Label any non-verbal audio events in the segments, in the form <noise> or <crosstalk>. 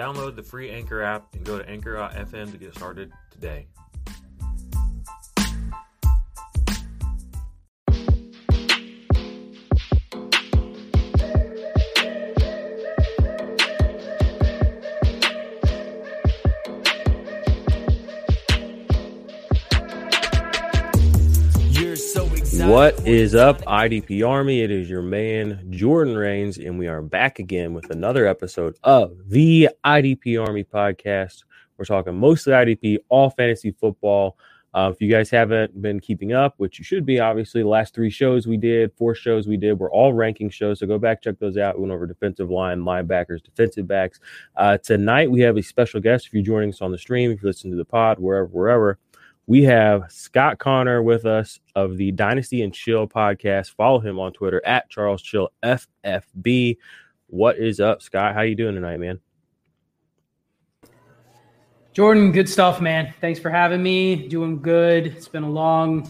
Download the free Anchor app and go to anchor.fm to get started today. What is up, IDP Army? It is your man, Jordan Rains, and we are back again with another episode of the IDP Army podcast. We're talking mostly IDP, all fantasy football. Uh, if you guys haven't been keeping up, which you should be, obviously, the last three shows we did, four shows we did, were all ranking shows. So go back, check those out. We went over defensive line, linebackers, defensive backs. Uh, tonight, we have a special guest. If you're joining us on the stream, if you listen to the pod, wherever, wherever, we have Scott Conner with us of the Dynasty and Chill podcast. Follow him on Twitter at Charles Chill FFB. What is up, Scott? How you doing tonight, man? Jordan, good stuff, man. Thanks for having me. Doing good. It's been a long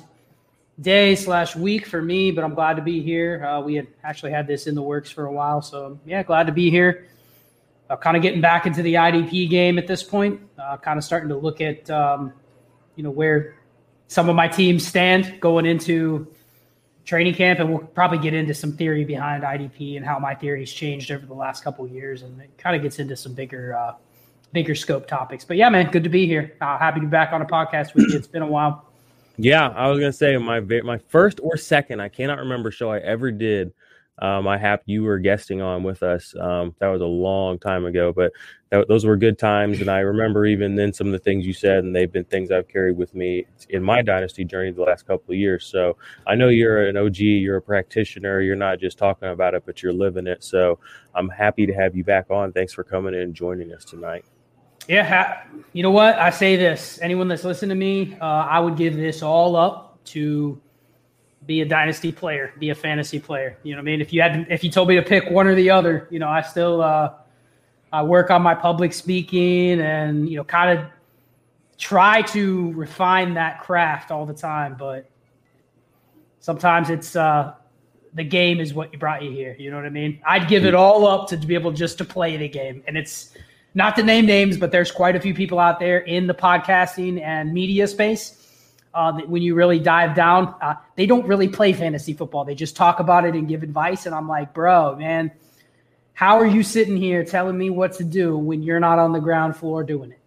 day slash week for me, but I'm glad to be here. Uh, we had actually had this in the works for a while, so yeah, glad to be here. Uh, kind of getting back into the IDP game at this point. Uh, kind of starting to look at um, you know where some of my teams stand going into training camp, and we'll probably get into some theory behind IDP and how my theory's changed over the last couple years, and it kind of gets into some bigger, uh, bigger scope topics. But yeah, man, good to be here. Uh, happy to be back on a podcast with you. It's been a while. Yeah, I was gonna say my my first or second, I cannot remember show I ever did um, I have you were guesting on with us. Um, that was a long time ago, but those were good times. And I remember even then some of the things you said, and they've been things I've carried with me in my dynasty journey the last couple of years. So I know you're an OG, you're a practitioner, you're not just talking about it, but you're living it. So I'm happy to have you back on. Thanks for coming in and joining us tonight. Yeah, you know what? I say this. Anyone that's listening to me, uh, I would give this all up to be a dynasty player, be a fantasy player. You know what I mean? If you had, if you told me to pick one or the other, you know, I still, uh, I work on my public speaking and, you know, kind of try to refine that craft all the time. But sometimes it's, uh, the game is what brought you here. You know what I mean? I'd give it all up to be able just to play the game. And it's not to name names, but there's quite a few people out there in the podcasting and media space uh, when you really dive down, uh, they don't really play fantasy football. They just talk about it and give advice. And I'm like, bro, man, how are you sitting here telling me what to do when you're not on the ground floor doing it?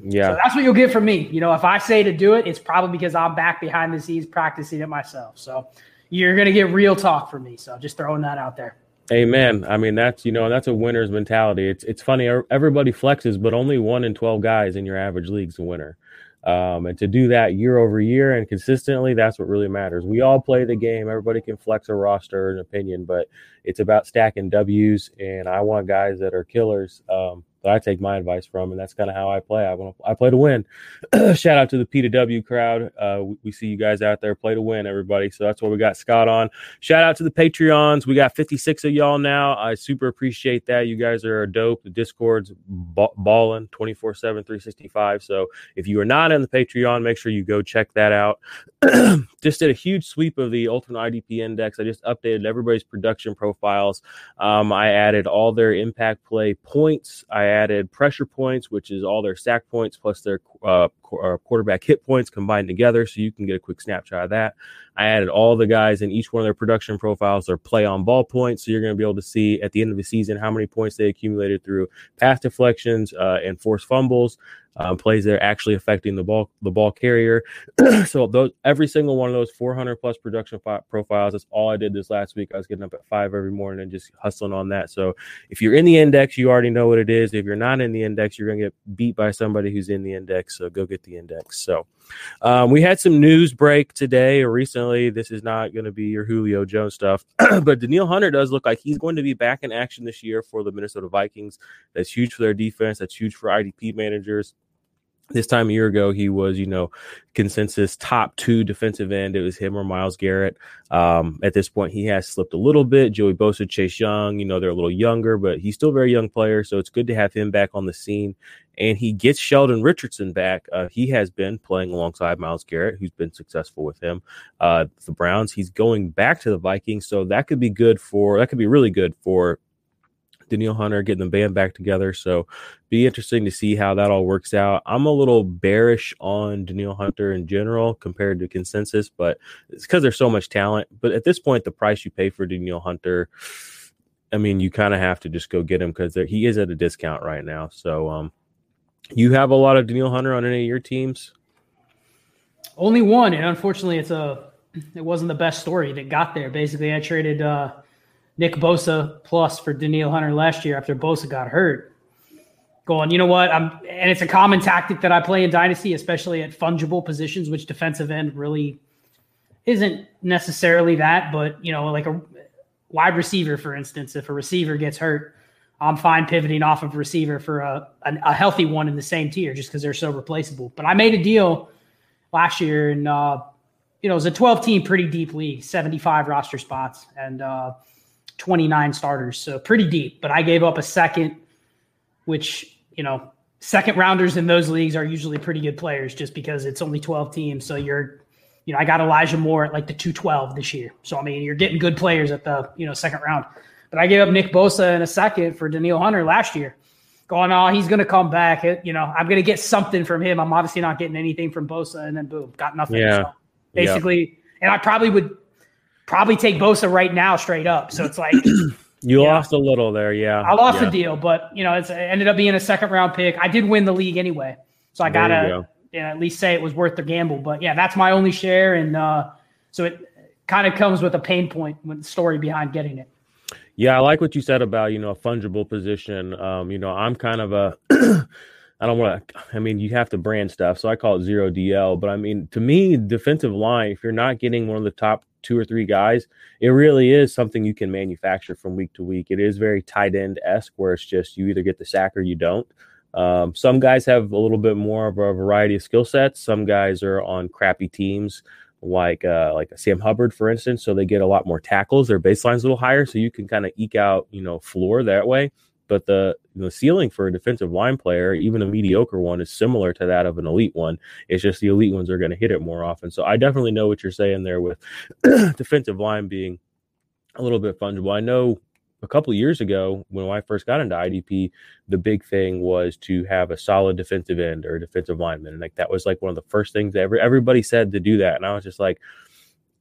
Yeah. So that's what you'll get from me. You know, if I say to do it, it's probably because I'm back behind the scenes practicing it myself. So you're going to get real talk from me. So just throwing that out there. Amen. I mean, that's you know that's a winner's mentality. It's it's funny. Everybody flexes, but only one in twelve guys in your average league's a winner. Um, and to do that year over year and consistently, that's what really matters. We all play the game. Everybody can flex a roster and opinion, but it's about stacking W's. And I want guys that are killers. Um, that I take my advice from, and that's kind of how I play. I want to I play to win. <clears throat> Shout out to the PW crowd. Uh, we, we, see you guys out there play to win, everybody. So that's what we got Scott on. Shout out to the Patreons. We got 56 of y'all now. I super appreciate that. You guys are dope. The Discord's balling 24 7, 365. So if you are not in the Patreon, make sure you go check that out. <clears throat> just did a huge sweep of the Ultimate IDP Index. I just updated everybody's production profiles. Um, I added all their impact play points. I added pressure points, which is all their sack points plus their uh, uh, quarterback hit points combined together. So you can get a quick snapshot of that. I added all the guys in each one of their production profiles, their play on ball points. So you're going to be able to see at the end of the season how many points they accumulated through pass deflections uh, and forced fumbles, um, plays that are actually affecting the ball the ball carrier. <clears throat> so those every single one of those 400 plus production profiles. That's all I did this last week. I was getting up at five every morning and just hustling on that. So if you're in the index, you already know what it is. If you're not in the index, you're going to get beat by somebody who's in the index. So go get the index. So um, we had some news break today or recently. This is not going to be your Julio Jones stuff, <clears throat> but Danielle Hunter does look like he's going to be back in action this year for the Minnesota Vikings. That's huge for their defense. That's huge for IDP managers. This time a year ago, he was, you know, consensus top two defensive end. It was him or Myles Garrett. Um, at this point, he has slipped a little bit. Joey Bosa, Chase Young, you know, they're a little younger, but he's still a very young player. So it's good to have him back on the scene. And he gets Sheldon Richardson back. Uh, he has been playing alongside Myles Garrett, who's been successful with him. Uh, the Browns, he's going back to the Vikings. So that could be good for, that could be really good for Danielle Hunter, getting the band back together. So be interesting to see how that all works out. I'm a little bearish on Danielle Hunter in general compared to consensus, but it's because there's so much talent. But at this point, the price you pay for Danielle Hunter, I mean, you kind of have to just go get him because he is at a discount right now. So um, you have a lot of Danielle Hunter on any of your teams? Only one, and unfortunately, it's a it wasn't the best story that got there. Basically, I traded uh, Nick Bosa plus for Danielle Hunter last year after Bosa got hurt. Going, you know what? I'm, and it's a common tactic that I play in Dynasty, especially at fungible positions, which defensive end really isn't necessarily that. But you know, like a wide receiver, for instance, if a receiver gets hurt, I'm fine pivoting off of receiver for a, a, a healthy one in the same tier, just because they're so replaceable. But I made a deal last year, and uh, you know, it was a 12 team, pretty deep league, 75 roster spots, and uh, 29 starters. So pretty deep. But I gave up a second, which, you know, second rounders in those leagues are usually pretty good players just because it's only 12 teams. So you're, you know, I got Elijah Moore at like the 212 this year. So, I mean, you're getting good players at the, you know, second round. But I gave up Nick Bosa in a second for Danielle Hunter last year. Going, oh, he's going to come back. It, you know, I'm going to get something from him. I'm obviously not getting anything from Bosa. And then boom, got nothing. Yeah. So basically, and I probably would probably take Bosa right now straight up. So it's like <clears throat> you lost a little there, yeah. I lost yeah. a deal, but you know, it's, it ended up being a second round pick. I did win the league anyway, so I gotta go. you know, at least say it was worth the gamble. But yeah, that's my only share, and uh, so it kind of comes with a pain point with the story behind getting it. Yeah, I like what you said about you know a fungible position. Um, you know, I'm kind of a <clears throat> I don't want to. I mean, you have to brand stuff, so I call it zero DL. But I mean, to me, defensive line, if you're not getting one of the top two or three guys, it really is something you can manufacture from week to week. It is very tight end esque, where it's just you either get the sack or you don't. Um, some guys have a little bit more of a variety of skill sets. Some guys are on crappy teams, like uh, like Sam Hubbard, for instance, so they get a lot more tackles. Their baseline's a little higher, so you can kind of eke out you know floor that way but the the ceiling for a defensive line player, even a mediocre one, is similar to that of an elite one. It's just the elite ones are going to hit it more often. So I definitely know what you're saying there with <clears throat> defensive line being a little bit fungible. I know a couple years ago when I first got into IDP, the big thing was to have a solid defensive end or defensive lineman, and like that was like one of the first things that every, everybody said to do that, and I was just like,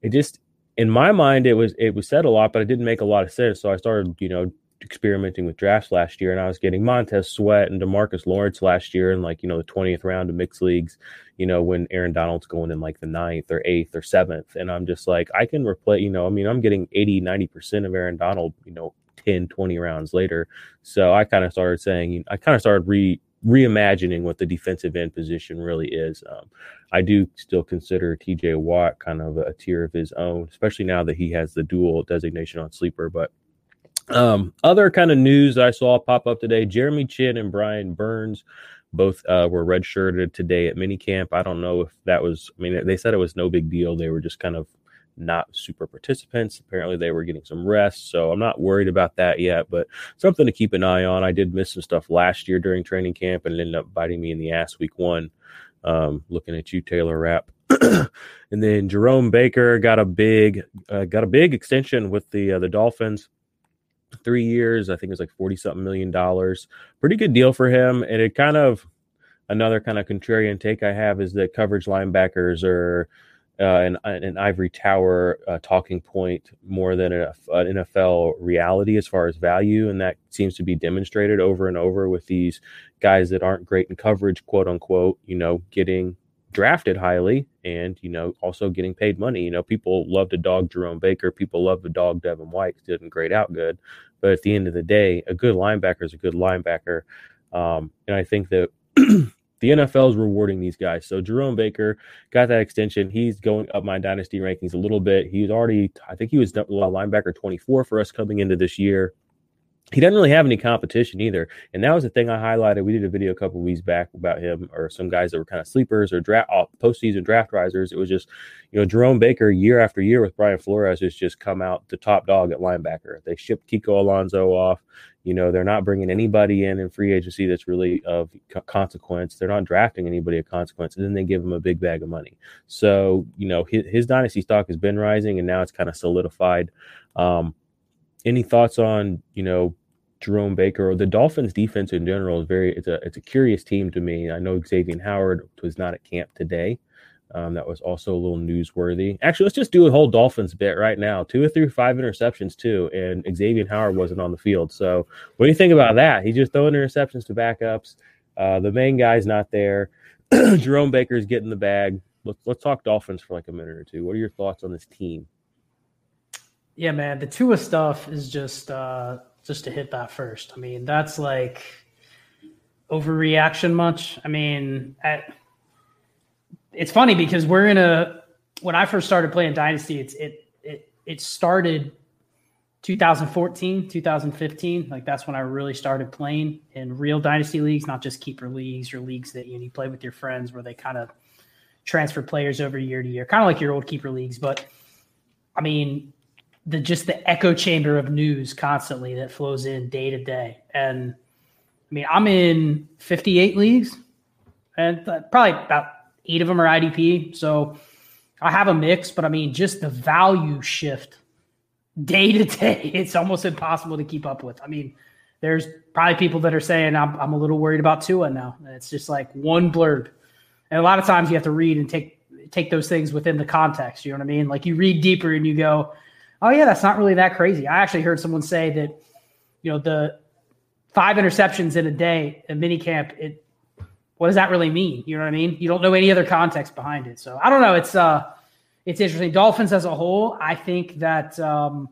it just in my mind it was it was said a lot, but it didn't make a lot of sense. So I started you know experimenting with drafts last year, and I was getting Montez Sweat and Demarcus Lawrence last year in like you know the twentieth round of mixed leagues. You know when Aaron Donald's going in like the ninth or eighth or seventh, and I'm just like I can replace. You know, I mean I'm getting 80, 90 percent of Aaron Donald. You know, 10, 20 rounds later. So I kind of started saying I kind of started re reimagining what the defensive end position really is. Um, I do still consider TJ Watt kind of a tier of his own, especially now that he has the dual designation on sleeper. But um, other kind of news I saw pop up today: Jeremy Chinn and Brian Burns both uh, were redshirted today at minicamp. I don't know if that was. I mean, they said it was no big deal. They were just kind of not super participants. Apparently, they were getting some rest, so I'm not worried about that yet. But something to keep an eye on. I did miss some stuff last year during training camp, and it ended up biting me in the ass week one. Um, looking at you, Taylor Rapp. <coughs> and then Jerome Baker got a big uh, got a big extension with the uh, the Dolphins three years. I think it was like 40 something million dollars. Pretty good deal for him. And it kind of, another kind of contrarian take I have is that coverage linebackers are uh, an, an ivory tower uh, talking point more than an NFL reality as far as value. And that seems to be demonstrated over and over with these guys that aren't great in coverage, quote unquote, you know, getting drafted highly and you know also getting paid money. You know people love to dog jerome baker. People love to dog devin white didn't grade out good. But at the end of the day a good linebacker is a good linebacker. Um, and i think that <clears throat> the nfl is rewarding these guys. So jerome baker got that extension. He's going up my dynasty rankings a little bit. He's already i think he was linebacker 24 for us coming into this year he doesn't really have any competition either. And that was the thing I highlighted. We did a video a couple weeks back about him or some guys that were kind of sleepers or draft uh, postseason draft risers. It was just, you know, Jerome Baker year after year with Brian Flores has just come out the top dog at linebacker. They shipped Kiko Alonso off. You know, they're not bringing anybody in in free agency that's really of consequence. They're not drafting anybody of consequence, and then they give him a big bag of money. So, you know, his, his dynasty stock has been rising, and now it's kind of solidified. Um, any thoughts on, you know, Jerome Baker or the Dolphins defense in general is very it's a it's a curious team to me. I know Xavier Howard was not at camp today. Um, that was also a little newsworthy. Actually, let's just do a whole Dolphins bit right now. Two or three, five interceptions too, and Xavier Howard wasn't on the field. So, what do you think about that? He's just throwing interceptions to backups. Uh, the main guy's not there. <clears throat> Jerome Baker's getting the bag. Let's let's talk Dolphins for like a minute or two. What are your thoughts on this team? Yeah, man, the Tua stuff is just uh, just to hit that first. I mean, that's like overreaction much. I mean, at, it's funny because we're in a when I first started playing Dynasty, it's it it it started 2014, 2015. Like that's when I really started playing in real Dynasty leagues, not just keeper leagues or leagues that you, know, you play with your friends where they kind of transfer players over year to year, kind of like your old keeper leagues. But I mean, the just the echo chamber of news constantly that flows in day to day. And I mean, I'm in 58 leagues, and probably about eight of them are IDP. So I have a mix, but I mean, just the value shift day to day, <laughs> it's almost impossible to keep up with. I mean, there's probably people that are saying I'm, I'm a little worried about Tua now. It's just like one blurb, and a lot of times you have to read and take take those things within the context. You know what I mean? Like you read deeper and you go, oh yeah, that's not really that crazy. I actually heard someone say that, you know, the five interceptions in a day in minicamp, it what does that really mean? You know what I mean? You don't know any other context behind it. So I don't know. It's uh it's interesting. Dolphins as a whole, I think that um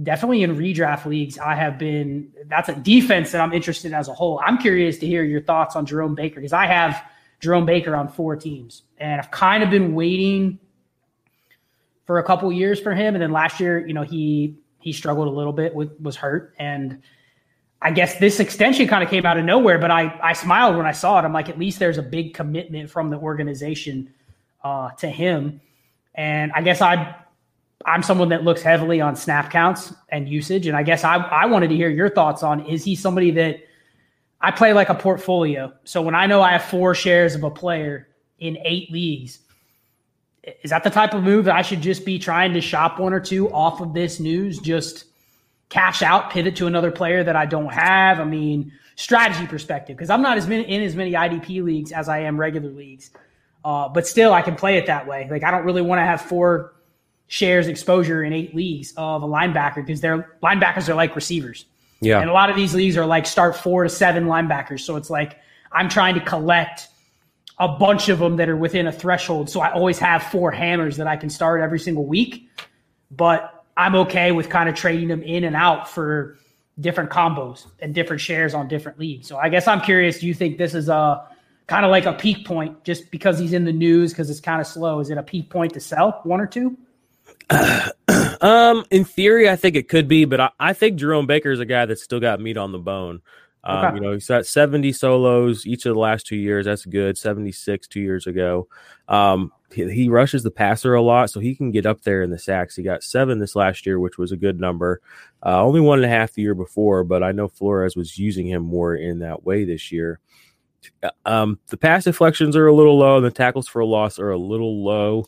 definitely in redraft leagues, I have been that's a defense that I'm interested in as a whole. I'm curious to hear your thoughts on Jerome Baker because I have Jerome Baker on four teams. And I've kind of been waiting for a couple years for him, and then last year, you know, he he struggled a little bit with was hurt, and I guess this extension kind of came out of nowhere. But I I smiled when I saw it. I'm like, at least there's a big commitment from the organization uh, to him, and I guess I I'm someone that looks heavily on snap counts and usage, and I guess I I wanted to hear your thoughts on is he somebody that I play like a portfolio. So when I know I have four shares of a player in eight leagues, is that the type of move that I should just be trying to shop one or two off of this news? Just cash out, pivot to another player that I don't have. I mean, strategy perspective, because I'm not as many in as many IDP leagues as I am regular leagues. Uh, but still, I can play it that way. Like I don't really want to have four shares exposure in eight leagues of a linebacker because their linebackers are like receivers. Yeah, and a lot of these leagues are like start four to seven linebackers. So it's like I'm trying to collect a bunch of them that are within a threshold. So I always have four hammers that I can start every single week. But I'm okay with kind of trading them in and out for different combos and different shares on different leagues. So I guess I'm curious, do you think this is a kind of like a peak point just because he's in the news because it's kind of slow? Is it a peak point to sell one or two? <clears throat> um, in theory, I think it could be, but I, I think Jerome Baker is a guy that's still got meat on the bone. Um, okay. You know, he's got 70 solos each of the last two years. That's good. 76 two years ago. Um, he, he, rushes the passer a lot, so he can get up there in the sacks. He got seven this last year, which was a good number. Uh, only one and a half the year before, but I know Flores was using him more in that way this year. Uh, um, the pass deflections are a little low, and the tackles for a loss are a little low.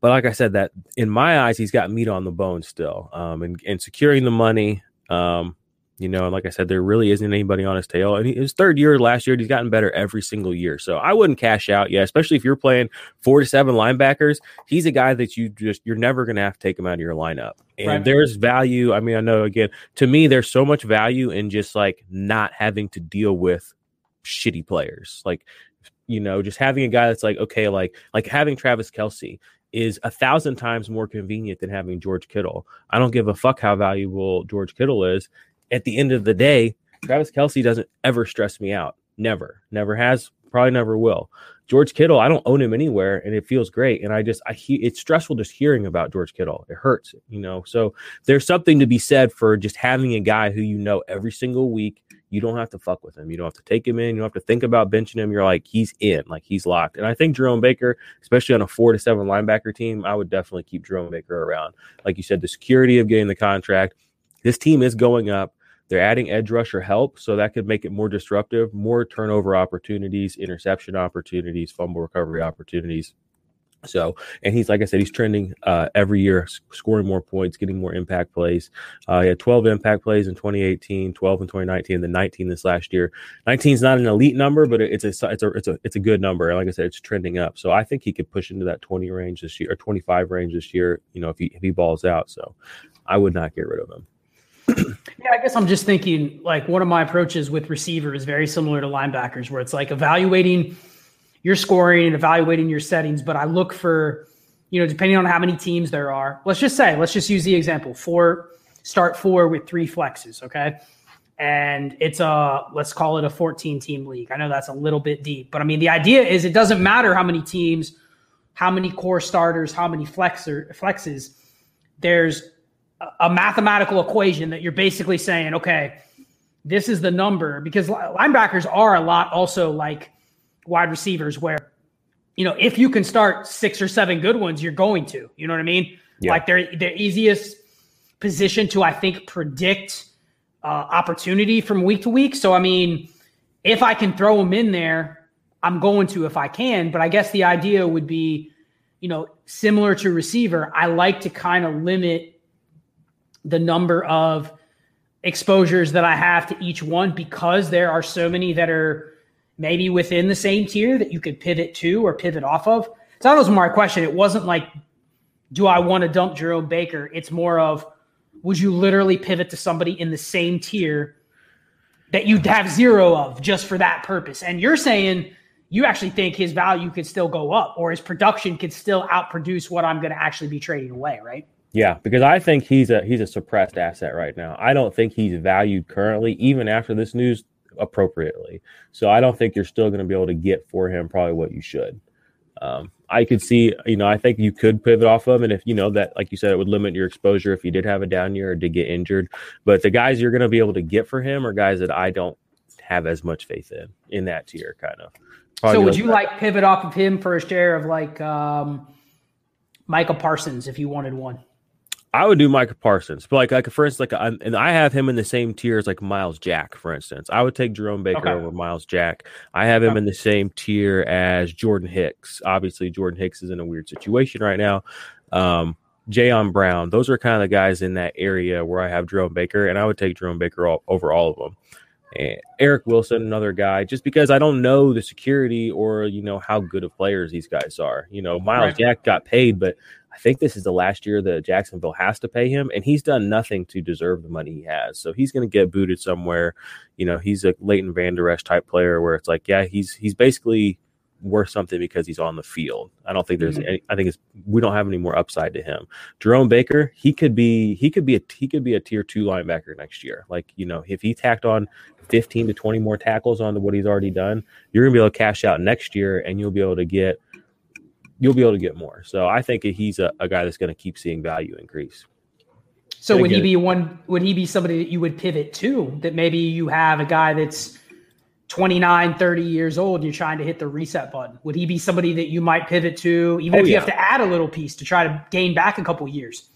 But like I said, that in my eyes, he's got meat on the bone still. Um, and, and securing the money, um, you know, and like I said, there really isn't anybody on his tail. And his third year last year, he's gotten better every single year. So I wouldn't cash out. Yeah, especially if you're playing four to seven linebackers. He's a guy that you just you're never going to have to take him out of your lineup. And right. there's value. I mean, I know again to me, there's so much value in just like not having to deal with shitty players. Like, you know, just having a guy that's like okay, like like having Travis Kelce is a thousand times more convenient than having George Kittle. I don't give a fuck how valuable George Kittle is at the end of the day, Travis Kelce doesn't ever stress me out. Never, never has, probably never will. George Kittle, I don't own him anywhere, and it feels great. And I just, I he, it's stressful just hearing about George Kittle. It hurts, you know. So there's something to be said for just having a guy who you know every single week. You don't have to fuck with him. You don't have to take him in. You don't have to think about benching him. You're like he's in, like he's locked. And I think Jerome Baker, especially on a four to seven linebacker team, I would definitely keep Jerome Baker around. Like you said, the security of getting the contract. This team is going up. They're adding edge rusher help, so that could make it more disruptive, more turnover opportunities, interception opportunities, fumble recovery opportunities. So, and he's like I said, he's trending uh, every year, scoring more points, getting more impact plays. Uh, he had 12 impact plays in 2018, 12 in 2019, and then 19 this last year. 19 is not an elite number, but it's a it's a it's a it's a good number. And like I said, it's trending up. So I think he could push into that 20 range this year or 25 range this year. You know, if he if he balls out. So I would not get rid of him yeah, I guess I'm just thinking like one of my approaches with receiver is very similar to linebackers, where it's like evaluating your scoring and evaluating your settings. But I look for, you know, depending on how many teams there are. Let's just say, let's just use the example: four start four with three flexes, okay? And it's a let's call it a 14 team league. I know that's a little bit deep, but I mean the idea is it doesn't matter how many teams, how many core starters, how many flexer flexes. There's a mathematical equation that you're basically saying, okay, this is the number because linebackers are a lot also like wide receivers where you know if you can start six or seven good ones you're going to you know what i mean? Yeah. like they're the easiest position to i think predict uh, opportunity from week to week. So i mean if i can throw them in there i'm going to if i can. But i guess the idea would be you know similar to receiver i like to kind of limit the number of exposures that I have to each one because there are so many that are maybe within the same tier that you could pivot to or pivot off of. So that was my question. It wasn't like, do I want to dump Jerome Baker? It's more of, would you literally pivot to somebody in the same tier that you'd have zero of just for that purpose? And you're saying you actually think his value could still go up or his production could still outproduce what I'm going to actually be trading away, right? Yeah, because I think he's a he's a suppressed asset right now. I don't think he's valued currently, even after this news, appropriately. So I don't think you're still going to be able to get for him probably what you should. Um, I could see, you know, I think you could pivot off of, him and if you know that, like you said, it would limit your exposure if you did have a down year or did get injured. But the guys you're going to be able to get for him are guys that I don't have as much faith in in that tier, kind of. Probably so would you like pivot off of him for a share of like um, Micah Parsons if you wanted one? I would do Micah Parsons, but like, like for instance, like, I'm, and I have him in the same tier as like Myles Jack, for instance. I would take Jerome Baker okay. over Myles Jack. I have him okay. in the same tier as Jordan Hicks. Obviously, Jordan Hicks is in a weird situation right now. Um, Jayon Brown, those are kind of the guys in that area where I have Jerome Baker, and I would take Jerome Baker all, over all of them. And Eric Wilson, another guy, just because I don't know the security or you know how good of players these guys are. You know, Miles right. Jack got paid, but I think this is the last year that Jacksonville has to pay him, and he's done nothing to deserve the money he has. So he's going to get booted somewhere. You know, he's a Leighton Vander Esch type player where it's like, yeah, he's he's basically worth something because he's on the field. I don't think there's mm-hmm. any, I think it's we don't have any more upside to him. Jerome Baker, he could be he could be a he could be a tier 2 linebacker next year. Like, you know, if he tacked on 15 to 20 more tackles on what he's already done, you're going to be able to cash out next year and you'll be able to get you'll be able to get more. So I think he's a, a guy that's going to keep seeing value increase. So would he be one? Would he be somebody that you would pivot to? That maybe you have a guy that's 29, 30 years old and you're trying to hit the reset button. Would he be somebody that you might pivot to, even oh, if you yeah. have to add a little piece to try to gain back a couple years?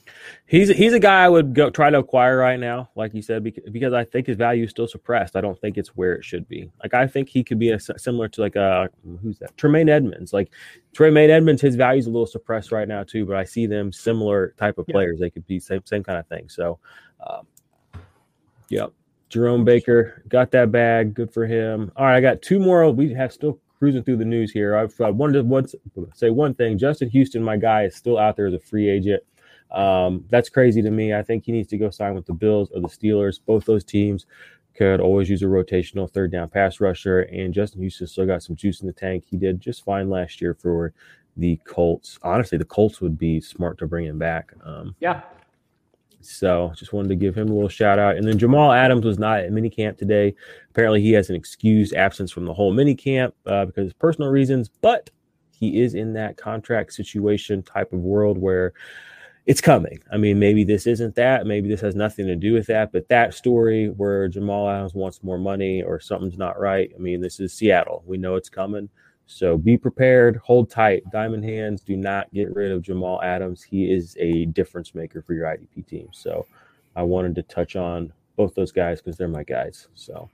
He's he's a guy I would go try to acquire right now, like you said, because, because I think his value is still suppressed. I don't think it's where it should be. Like I think he could be a, similar to like a who's that Tremaine Edmunds. Like Tremaine Edmunds, his value is a little suppressed right now too, but I see them similar type of players. Yeah. They could be same same kind of thing. So, um, yeah, Jerome Baker got that bag. Good for him. All right, I got two more. We have still cruising through the news here. I've, I wanted to once say one thing. Justin Houston, my guy, is still out there as a free agent. Um, that's crazy to me. I think he needs to go sign with the Bills or the Steelers. Both those teams could always use a rotational third down pass rusher. And Justin Houston still got some juice in the tank. He did just fine last year for the Colts. Honestly, the Colts would be smart to bring him back. Um, yeah. So just wanted to give him a little shout out. And then Jamal Adams was not at minicamp today. Apparently, he has an excused absence from the whole minicamp uh, because of personal reasons, but he is in that contract situation type of world where it's coming. I mean, maybe this isn't that. Maybe this has nothing to do with that. But that story where Jamal Adams wants more money or something's not right. I mean, this is Seattle. We know it's coming. So be prepared, hold tight, diamond hands. Do not get rid of Jamal Adams. He is a difference maker for your IDP team. So I wanted to touch on both those guys because they're my guys. So,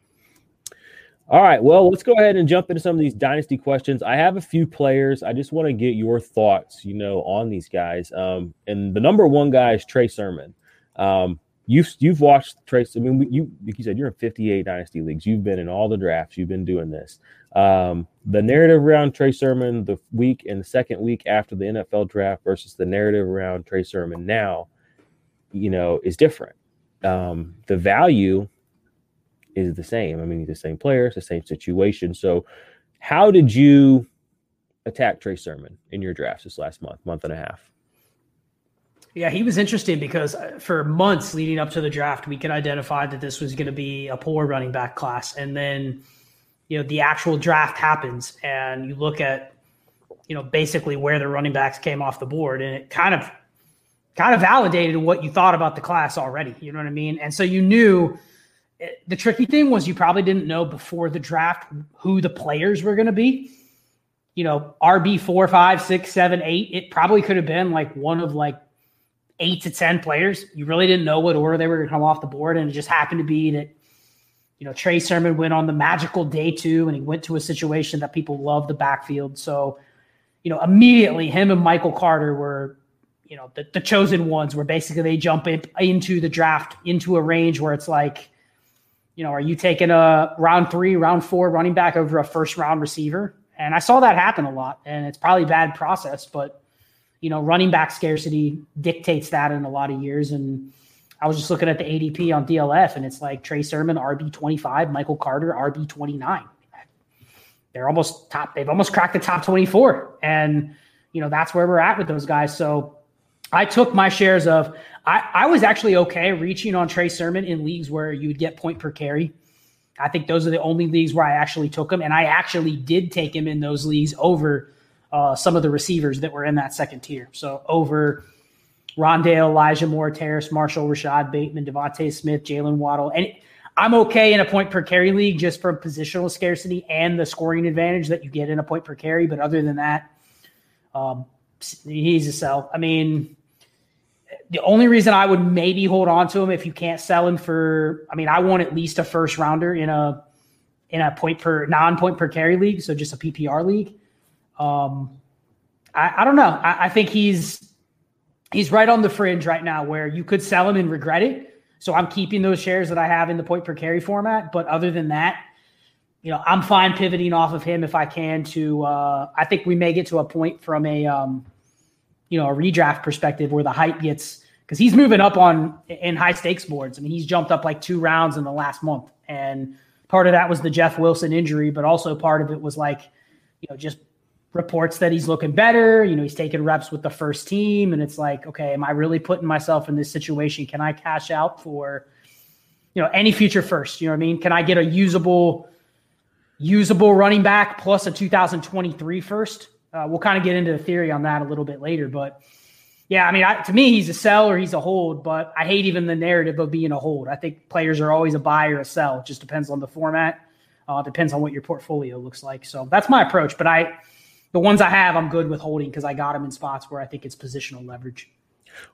all right, well, let's go ahead and jump into some of these dynasty questions. I have a few players. I just want to get your thoughts, you know, on these guys. Um, and the number one guy is Trey Sermon. Um, you've you've watched Trace. I mean, you like you said, you're in 58 dynasty leagues. You've been in all the drafts. You've been doing this. Um, the narrative around Trey Sermon the week and the second week after the NFL draft versus the narrative around Trey Sermon now, you know, is different. Um, the value is the same. I mean, the same players, the same situation. So, how did you attack Trey Sermon in your drafts this last month, month and a half? Yeah, he was interesting because uh, for months leading up to the draft, we could identify that this was going to be a poor running back class. And then, you know, the actual draft happens and you look at, you know, basically where the running backs came off the board and it kind of kind of validated what you thought about the class already. You know what I mean? And so you knew the tricky thing was you probably didn't know before the draft who the players were going to be. You know, RB four, five, six, seven, eight. It probably could have been like one of like eight to 10 players. You really didn't know what order they were going to come off the board. And it just happened to be that, you know, Trey Sermon went on the magical day two and he went to a situation that people love the backfield. So, you know, immediately him and Michael Carter were, you know, the, the chosen ones where basically they jump in, into the draft into a range where it's like, you know, are you taking a round three, round four running back over a first round receiver? And I saw that happen a lot. And it's probably bad process, but you know, running back scarcity dictates that in a lot of years. And I was just looking at the ADP on DLF, and it's like Trey Sermon, RB twenty five, Michael Carter, RB twenty nine. They're almost top. They've almost cracked the top twenty four, and you know that's where we're at with those guys. So I took my shares of. I, I was actually okay reaching on Trey Sermon in leagues where you would get point per carry. I think those are the only leagues where I actually took him, and I actually did take him in those leagues over uh, some of the receivers that were in that second tier. So over Rondale, Elijah Moore, Terrace Marshall, Rashod Bateman, DeVonta Smith, Jaylen Waddle. And I'm okay in a point per carry league just from positional scarcity and the scoring advantage that you get in a point per carry. But other than that, um, he's a sell. I mean, the only reason I would maybe hold on to him if you can't sell him for, I mean, I want at least a first rounder in a in a point per non point per carry league, so just a PPR league. Um, I, I don't know. I, I think he's he's right on the fringe right now where you could sell him and regret it. So I'm keeping those shares that I have in the point per carry format. But other than that, you know, I'm fine pivoting off of him if I can to uh I think we may get to a point from a um you know, a redraft perspective where the hype gets because he's moving up on in high stakes boards. I mean, he's jumped up like two rounds in the last month. And part of that was the Jeff Wilson injury, but also part of it was like, you know, just reports that he's looking better. You know, he's taking reps with the first team. And it's like, okay, am I really putting myself in this situation? Can I cash out for, you know, any future first? You know what I mean? Can I get a usable, usable running back plus a 2023 first? Uh, we'll kind of get into the theory on that a little bit later. But yeah, I mean, I, to me, he's a sell or he's a hold, but I hate even the narrative of being a hold. I think players are always a buy or a sell. It just depends on the format. Uh, depends on what your portfolio looks like. So that's my approach. But I, the ones I have, I'm good with holding because I got them in spots where I think it's positional leverage.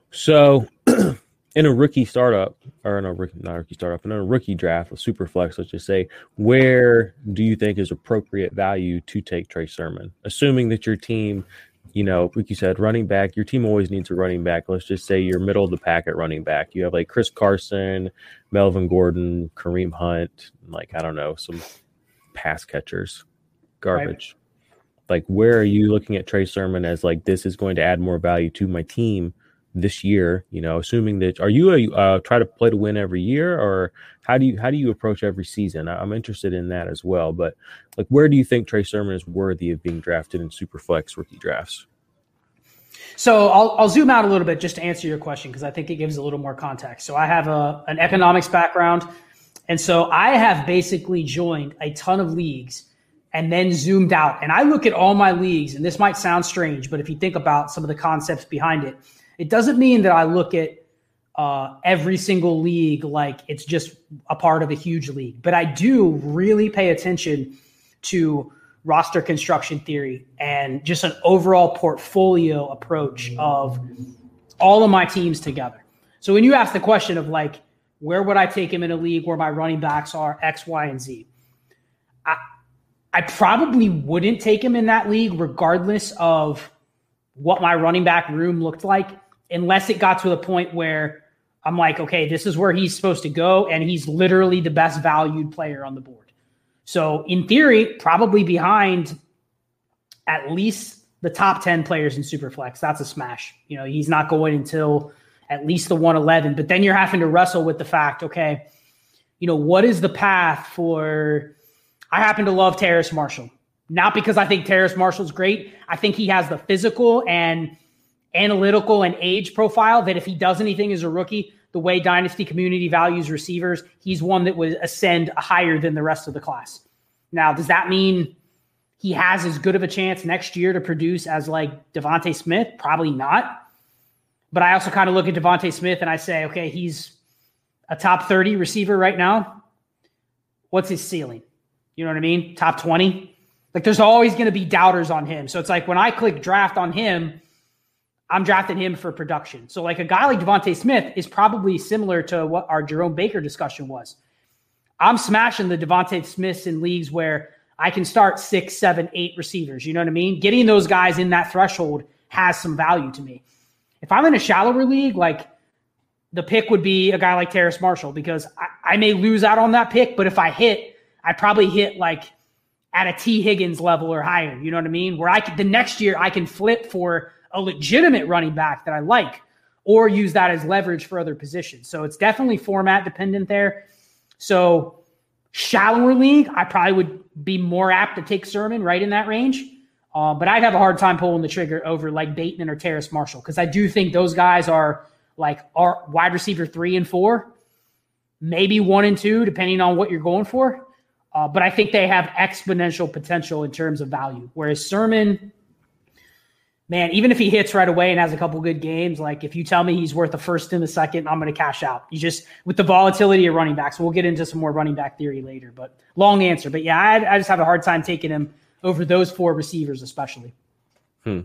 So, <clears throat> in a rookie startup, or in a rookie, not a rookie startup, in a rookie draft, a super flex, let's just say, where do you think is appropriate value to take Trey Sermon? Assuming that your team, you know, like you said, running back, your team always needs a running back. Let's just say you're middle of the pack at running back. You have like Chris Carson, Melvin Gordon, Kareem Hunt, like, I don't know, some pass catchers, garbage. Right like where are you looking at Trey Sermon as like this is going to add more value to my team this year? You know, assuming that are you a uh, try to play to win every year, or how do you how do you approach every season? I'm interested in that as well. But like, where do you think Trey Sermon is worthy of being drafted in Superflex rookie drafts? So I'll, I'll zoom out a little bit just to answer your question because I think it gives a little more context. So I have a, an economics background. And so I have basically joined a ton of leagues and then zoomed out. And I look at all my leagues, and this might sound strange, but if you think about some of the concepts behind it, it doesn't mean that I look at uh, every single league like it's just a part of a huge league. But I do really pay attention to roster construction theory and just an overall portfolio approach of all of my teams together. So when you ask the question of like, where would I take him in a league where my running backs are X, Y, and Z? I, I probably wouldn't take him in that league regardless of what my running back room looked like, unless it got to the point where I'm like, okay, this is where he's supposed to go, and he's literally the best valued player on the board. So, in theory, probably behind at least the top 10 players in Superflex. That's a smash. You know, he's not going until at least the 111. But then you're having to wrestle with the fact, okay, you know, what is the path for. I happen to love Terrace Marshall. Not because I think Terrace Marshall's great. I think he has the physical and analytical and age profile that if he does anything as a rookie, the way Dynasty community values receivers, he's one that would ascend higher than the rest of the class. Now, does that mean he has as good of a chance next year to produce as like DeVonta Smith? Probably not. But I also kind of look at DeVonta Smith and I say, okay, he's a top 30 receiver right now. What's his ceiling? You know what I mean? Top 20. Like there's always going to be doubters on him. So it's like when I click draft on him, I'm drafting him for production. So, like a guy like DeVonta Smith is probably similar to what our Jerome Baker discussion was. I'm smashing the DeVonta Smiths in leagues where I can start six, seven, eight receivers. You know what I mean? Getting those guys in that threshold has some value to me. If I'm in a shallower league, like the pick would be a guy like Terrace Marshall because I, I may lose out on that pick, but if I hit, I probably hit like at a Tee Higgins level or higher. You know what I mean? Where I could, the next year I can flip for a legitimate running back that I like or use that as leverage for other positions. So it's definitely format dependent there. So shallower league, I probably would be more apt to take Sermon right in that range. Uh, but I'd have a hard time pulling the trigger over like Bateman or Terrace Marshall because I do think those guys are like are wide receiver three and four, maybe one and two, depending on what you're going for. Uh, but I think they have exponential potential in terms of value. Whereas Sermon, man, even if he hits right away and has a couple good games, like if you tell me he's worth the first and the second, I'm going to cash out. You just with the volatility of running backs. We'll get into some more running back theory later, but long answer. But yeah, I, I just have a hard time taking him over those four receivers, especially. Hmm.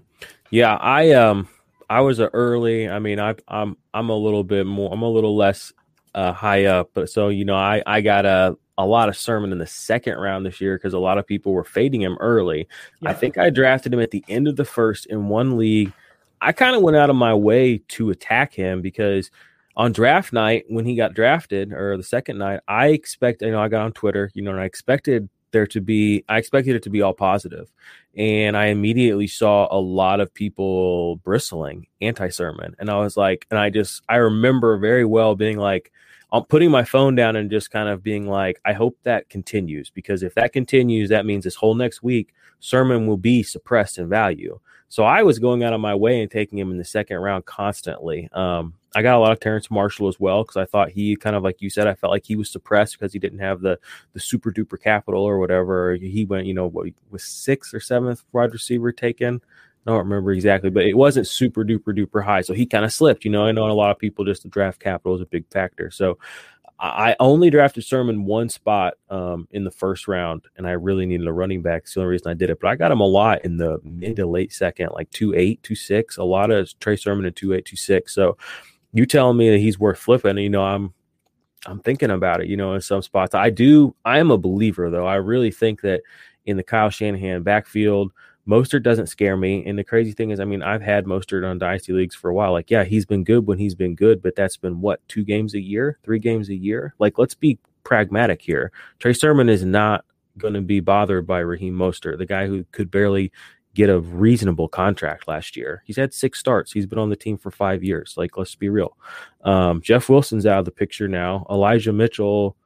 Yeah, I um I was a early. I mean, I I'm I'm a little bit more. I'm a little less uh, high up, but so you know, I I got a a lot of Sermon in the second round this year because a lot of people were fading him early. Yeah. I think I drafted him at the end of the first in one league. I kind of went out of my way to attack him because on draft night when he got drafted or the second night, I expect you know I got on Twitter, you know, and I expected there to be I expected it to be all positive. And I immediately saw a lot of people bristling anti-sermon. And I was like, and I just I remember very well being like, I'm putting my phone down and just kind of being like, I hope that continues because if that continues, that means this whole next week sermon will be suppressed in value. So I was going out of my way and taking him in the second round constantly. Um, I got a lot of Terrace Marshall as well because I thought he kind of like you said, I felt like he was suppressed because he didn't have the the super duper capital or whatever. He went, you know, what was sixth or seventh wide receiver taken. I don't remember exactly, but it wasn't super duper duper high. So he kind of slipped. You know, I know a lot of people just the draft capital is a big factor. So I only drafted Sermon one spot um, in the first round, and I really needed a running back. It's the only reason I did it. But I got him a lot in the mid to late second, like two eight, two six. A lot of Trey Sermon and two eight, two six. So you telling me that he's worth flipping? You know, I'm I'm thinking about it. You know, in some spots, I do. I am a believer, though. I really think that in the Kyle Shanahan backfield Mostert doesn't scare me. And the crazy thing is, I mean, I've had Mostert on Dynasty Leagues for a while. Like, yeah, he's been good when he's been good, but that's been what, two games a year, three games a year? Like, let's be pragmatic here. Trey Sermon is not going to be bothered by Raheem Mostert, the guy who could barely get a reasonable contract last year. He's had six starts. He's been on the team for five years. Like, let's be real. Um, Jeff Wilson's out of the picture now. Elijah Mitchell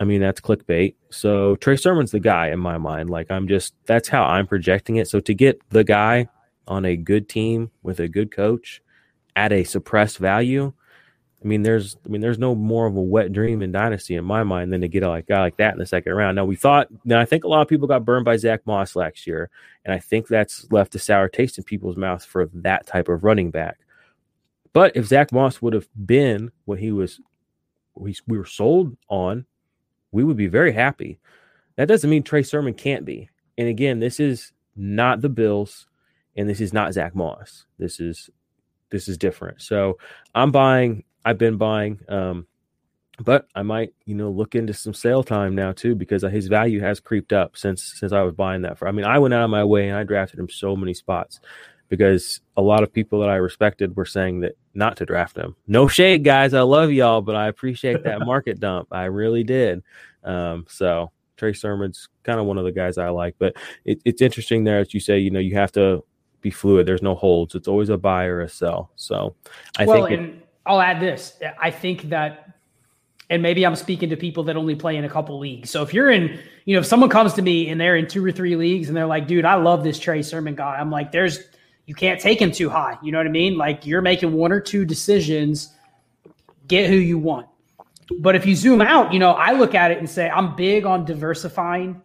I mean, that's clickbait. So Trey Sermon's the guy in my mind. Like I'm just that's how I'm projecting it. So to get the guy on a good team with a good coach at a suppressed value, I mean, there's, I mean, there's no more of a wet dream in dynasty in my mind than to get a like, guy like that in the second round. Now we thought, now I think a lot of people got burned by Zach Moss last year, and I think that's left a sour taste in people's mouths for that type of running back. But if Zach Moss would have been what he was, we, we were sold on, we would be very happy. That doesn't mean Trey Sermon can't be. And again, this is not the Bills, and this is not Zach Moss. This is this is different. So I'm buying I've been buying. Um, but I might, you know, look into some sale time now too because his value has creeped up since since I was buying that for. I mean, I went out of my way and I drafted him so many spots because a lot of people that I respected were saying that not to draft him. No shade, guys. I love y'all, but I appreciate that <laughs> market dump. I really did. Um, so Trey Sermon's kind of one of the guys I like, but it, it's interesting there that you say, you know, you have to be fluid. There's no holds. It's always a buy or a sell. So I well, think. And- I'll add this. I think that, and maybe I'm speaking to people that only play in a couple leagues. So if you're in, you know, if someone comes to me and they're in two or three leagues and they're like, dude, I love this Trey Sermon guy. I'm like, there's, you can't take him too high. You know what I mean? Like you're making one or two decisions, get who you want. But if you zoom out, you know, I look at it and say, I'm big on diversifying.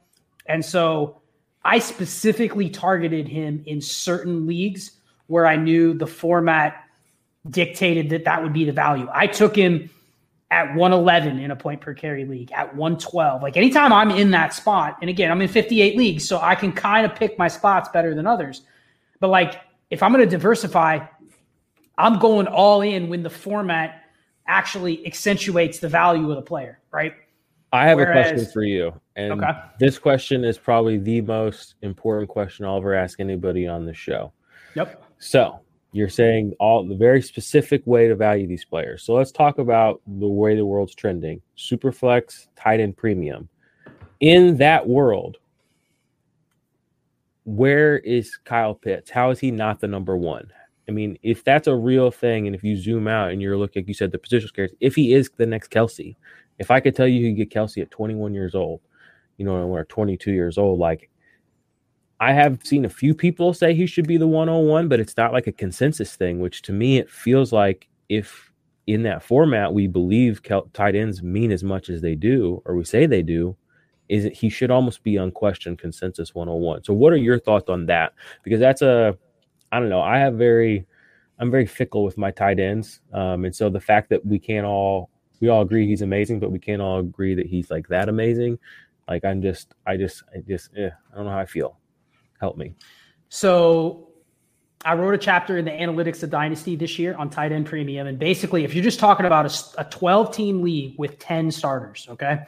And so I specifically targeted him in certain leagues where I knew the format dictated that that would be the value. I took him at 111 in a point per carry league, at 112. Like anytime I'm in that spot, and again, I'm in 58 leagues, so I can kind of pick my spots better than others. But like if I'm going to diversify, I'm going all in when the format actually accentuates the value of the player, right? I have Whereas, a question for you. And okay. this question is probably the most important question I'll ever ask anybody on the show. Yep. So you're saying all the very specific way to value these players. So let's talk about the way the world's trending. Superflex, tight end premium. In that world, where is Kyle Pitts? How is he not the number one? I mean, if that's a real thing, and if you zoom out and you're looking, like you said, the positional scares, if he is the next Kelce, if I could tell you he get Kelce at 21 years old, you know, or 22 years old, like I have seen a few people say he should be the 101, but it's not like a consensus thing, which to me it feels like if in that format we believe tight ends mean as much as they do, or we say they do, is it he should almost be unquestioned consensus 101. So what are your thoughts on that? Because that's a I don't know. I have very I'm very fickle with my tight ends. Um, and so the fact that we can't all we all agree he's amazing, but we can't all agree that he's like that amazing. Like I'm just I just I just eh, I don't know how I feel. Help me. So I wrote a chapter in the analytics of dynasty this year on tight end premium. And basically, if you're just talking about a, a 12 team league with 10 starters, okay.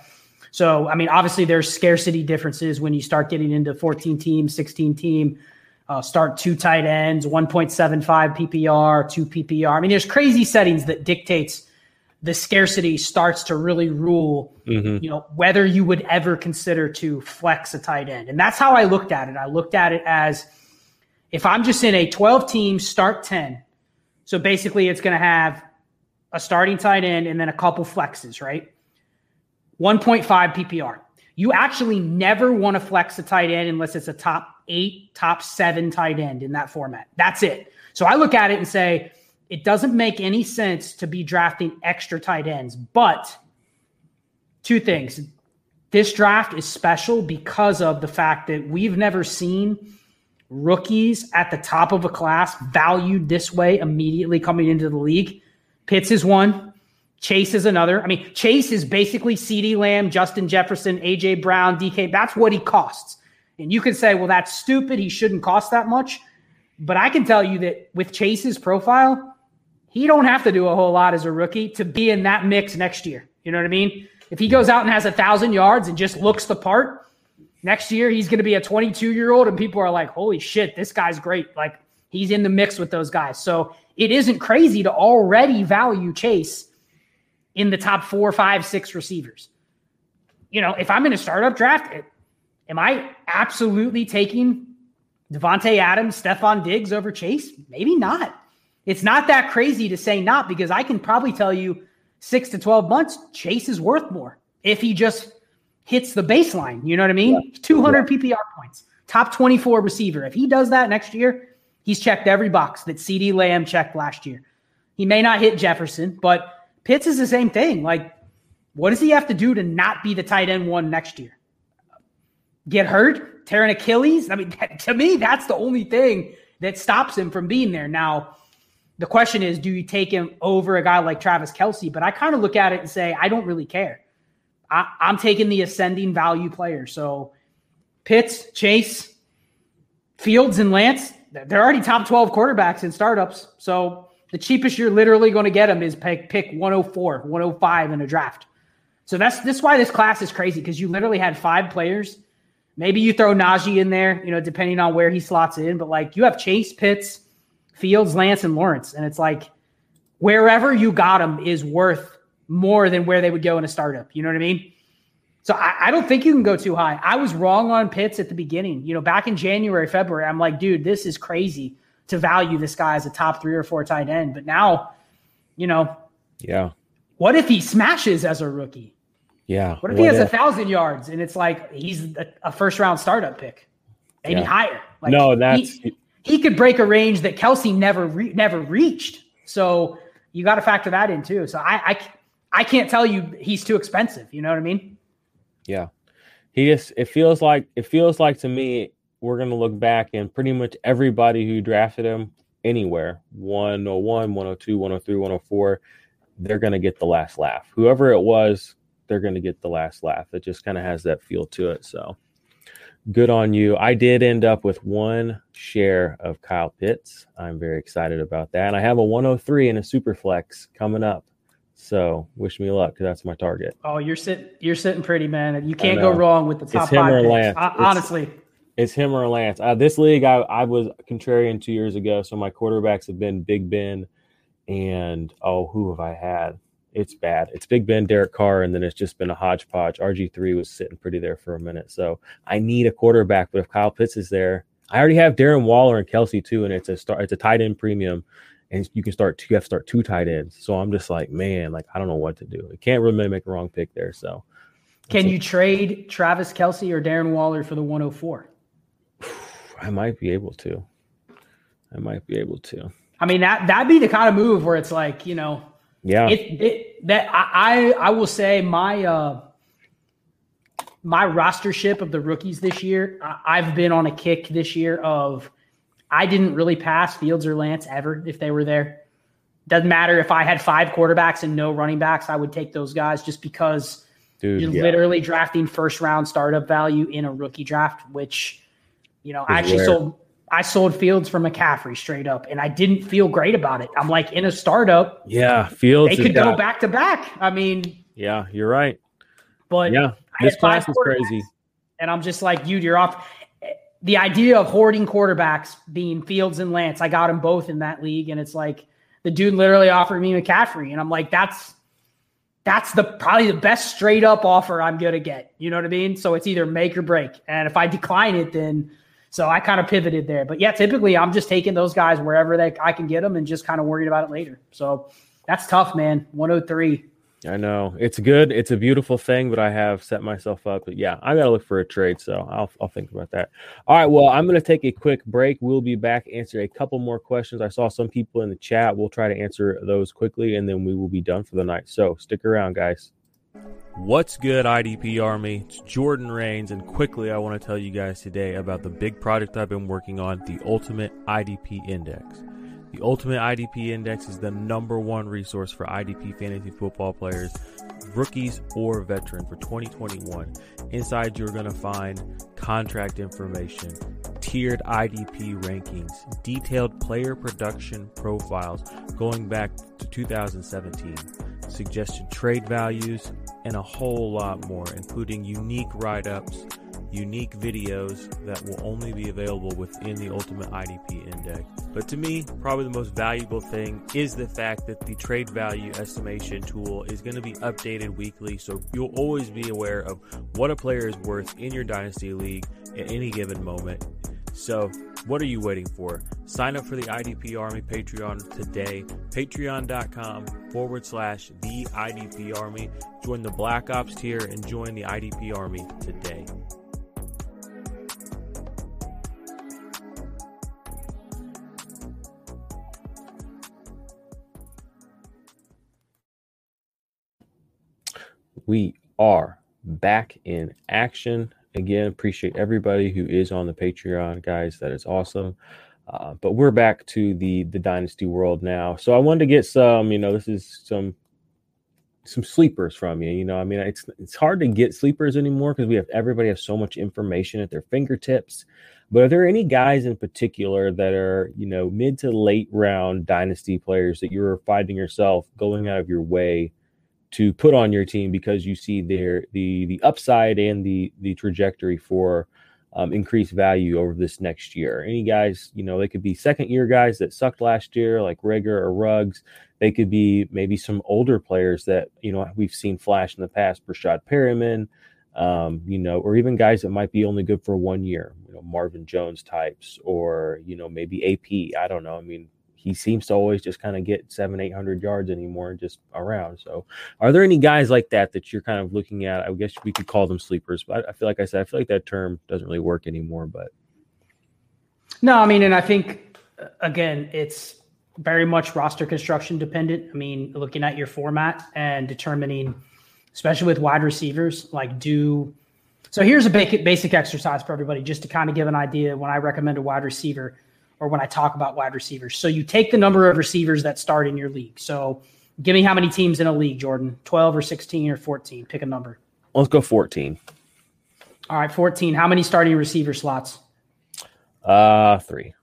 So, I mean, obviously there's scarcity differences when you start getting into 14 team, 16 team, uh, start two tight ends, 1.75 PPR, two PPR. I mean, there's crazy settings that dictates the scarcity starts to really rule, mm-hmm. you know, whether you would ever consider to flex a tight end. And that's how I looked at it. I looked at it as if I'm just in a 12 team start 10. So basically it's going to have a starting tight end and then a couple flexes, right? 1.5 PPR. You actually never want to flex a tight end unless it's a top eight, top seven tight end in that format. That's it. So I look at it and say, it doesn't make any sense to be drafting extra tight ends. But two things. This draft is special because of the fact that we've never seen rookies at the top of a class valued this way immediately coming into the league. Pitts is one. Chase is another. I mean, Chase is basically CeeDee Lamb, Justin Jefferson, AJ Brown, DK. That's what he costs. And you can say, well, that's stupid. He shouldn't cost that much. But I can tell you that with Chase's profile, he don't have to do a whole lot as a rookie to be in that mix next year. You know what I mean? If he goes out and has a thousand yards and just looks the part, next year he's going to be a 22 year old, and people are like, "Holy shit, this guy's great!" Like he's in the mix with those guys. So it isn't crazy to already value Chase in the top four, five, six receivers. You know, if I'm in a startup draft, am I absolutely taking Davante Adams, Stefon Diggs over Chase? Maybe not. It's not that crazy to say not because I can probably tell you six to 12 months, Chase is worth more if he just hits the baseline. You know what I mean? Yeah. 200 yeah. PPR points, top 24 receiver. If he does that next year, He's checked every box that CeeDee Lamb checked last year. He may not hit Jefferson, but Pitts is the same thing. Like, what does he have to do to not be the tight end one next year? Get hurt, tear an Achilles? I mean, <laughs> to me, that's the only thing that stops him from being there. Now, the question is, do you take him over a guy like Travis Kelce? But I kind of look at it and say, I don't really care. I, I'm taking the ascending value player. So Pitts, Chase, Fields, and Lance, they're already top 12 quarterbacks in startups. So the cheapest you're literally going to get them is pick, pick 104, 105 in a draft. So that's this why this class is crazy because you literally had five players. Maybe you throw Najee in there, you know, depending on where he slots in. But like you have Chase, Pitts, Fields, Lance, and Lawrence, and it's like wherever you got them is worth more than where they would go in a startup. You know what I mean? So I, I, don't think you can go too high. I was wrong on Pitts at the beginning. You know, back in January, February, I'm like, dude, this is crazy to value this guy as a top three or four tight end. But now, you know, yeah. What if he smashes as a rookie? Yeah. What if what he has if? a thousand yards and it's like he's a, a first round startup pick, maybe yeah. higher? Like no, that's he, he, could break a range that Kelce never re, never reached. So you got to factor that in too. So I, I I can't tell you he's too expensive. You know what I mean? Yeah. He just it feels like it feels like to me we're gonna look back and pretty much everybody who drafted him anywhere 101, 102, 103, 104, they're gonna get the last laugh. Whoever it was, they're gonna get the last laugh. It just kind of has that feel to it. So good on you. I did end up with one share of Kyle Pitts. I'm very excited about that. And I have a 103 and a super flex coming up. So wish me luck because that's my target. Oh, you're sitting you're sitting pretty, man. You can't go wrong with the top it's him five. Or Lance. I, honestly, it's, him or Lance. Uh, this league, I, I was contrarian two years ago, so my quarterbacks have been Big Ben and oh, who have I had? It's bad. It's Big Ben, Derek Carr, and then it's just been a hodgepodge. RG three was sitting pretty there for a minute, so I need a quarterback. But if Kyle Pitts is there, I already have Darren Waller and Kelce too, and it's a start. It's a tight end premium and you can start two, you have to start two tight ends. So I'm just like, man, like I don't know what to do. I can't really make a wrong pick there. So can you trade Travis Kelce or Darren Waller for the 104? <sighs> I might be able to. I might be able to. I mean that that'd be the kind of move where it's like, you know, yeah. It, it that I I will say my uh my rostership of the rookies this year, I've been on a kick this year of I didn't really pass Fields or Lance ever if they were there. Doesn't matter if I had five quarterbacks and no running backs, I would take those guys just because Dude, you're yeah. literally drafting first round startup value in a rookie draft, which you know, I actually rare. sold I sold Fields for McCaffrey straight up, and I didn't feel great about it. I'm like in a startup. Yeah, Fields. They could go back to back. I mean, yeah, you're right. But yeah, this class is crazy. And I'm just like, dude, you're off the idea of hoarding quarterbacks being Fields and Lance, I got them both in that league, and it's like the dude literally offered me McCaffrey, and I'm like, that's that's the probably the best straight up offer I'm gonna get. You know what I mean? So it's either make or break, and if I decline it, then so I kind of pivoted there. But yeah, typically I'm just taking those guys wherever they I can get them, and just kind of worried about it later. So that's tough, man. 103. I know it's good. It's a beautiful thing, but I have set myself up. But yeah, I got to look for a trade, so I'll I'll think about that. All right, well, I'm going to take a quick break. We'll be back answer a couple more questions. I saw some people in the chat. We'll try to answer those quickly, and then we will be done for the night. So stick around, guys. What's good, IDP Army? It's Jordan Rains, and quickly, I want to tell you guys today about the big project I've been working on, the Ultimate IDP Index. The Ultimate IDP Index is the number one resource for IDP fantasy football players, rookies or veteran for 2021. Inside, you're going to find contract information, tiered IDP rankings, detailed player production profiles going back to 2017, suggested trade values, and a whole lot more, including unique write ups unique videos that will only be available within the Ultimate IDP Index. But to me, probably the most valuable thing is the fact that the trade value estimation tool is going to be updated weekly, so you'll always be aware of what a player is worth in your Dynasty League at any given moment. So, what are you waiting for? Sign up for the IDP Army Patreon today. Patreon.com forward slash the IDP Army. Join the Black Ops tier and join the IDP Army today. We are back in action again. Appreciate everybody who is on the Patreon, guys. That is awesome. Uh, but we're back to the the dynasty world now. So I wanted to get some, you know, this is some some sleepers from you. You know, I mean, it's it's hard to get sleepers anymore because we have everybody has so much information at their fingertips. But are there any guys in particular that are, you know, mid to late round dynasty players that you're finding yourself going out of your way to put on your team because you see their the the upside and the the trajectory for um, increased value over this next year. Any guys, you know, they could be second year guys that sucked last year, like Reagor or Ruggs. They could be maybe some older players that you know we've seen flash in the past, Breshad Perriman, um, you know, or even guys that might be only good for one year, you know, Marvin Jones types, or you know maybe AP. I don't know. I mean, he seems to always just kind of get seven, eight hundred yards anymore, just around. So, are there any guys like that that you're kind of looking at? I guess we could call them sleepers, but I feel like I said, I feel like that term doesn't really work anymore. But no, I mean, and I think uh, again, it's very much roster construction dependent. I mean, looking at your format and determining, especially with wide receivers, like do. So here's a basic basic exercise for everybody, just to kind of give an idea. When I recommend a wide receiver or when I talk about wide receivers. So you take the number of receivers that start in your league. So give me how many teams in a league, Jordan? 12 or 16 or 14? Pick a number. Let's go 14. All right, 14. How many starting receiver slots? Uh, three.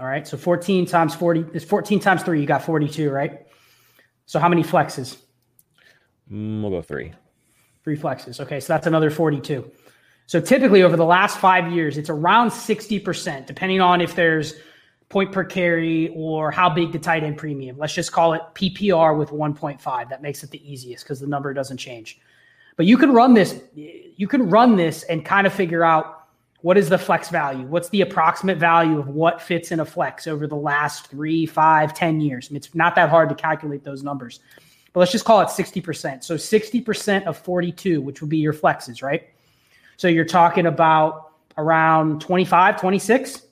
All right, so 14 times 40 is 14 times three. You got 42, right? So how many flexes? Mm, we'll go three. Three flexes. Okay, so that's another 42. So typically over the last five years, it's around 60%, depending on if there's point per carry or how big the tight end premium. Let's just call it PPR with 1.5. That makes it the easiest because the number doesn't change. But you can run this, you can run this and kind of figure out what is the flex value? What's the approximate value of what fits in a flex over the last three, five, ten years? I mean, it's not that hard to calculate those numbers. But let's just call it 60%. So 60% of 42, which would be your flexes, right? So you're talking about around 25, 26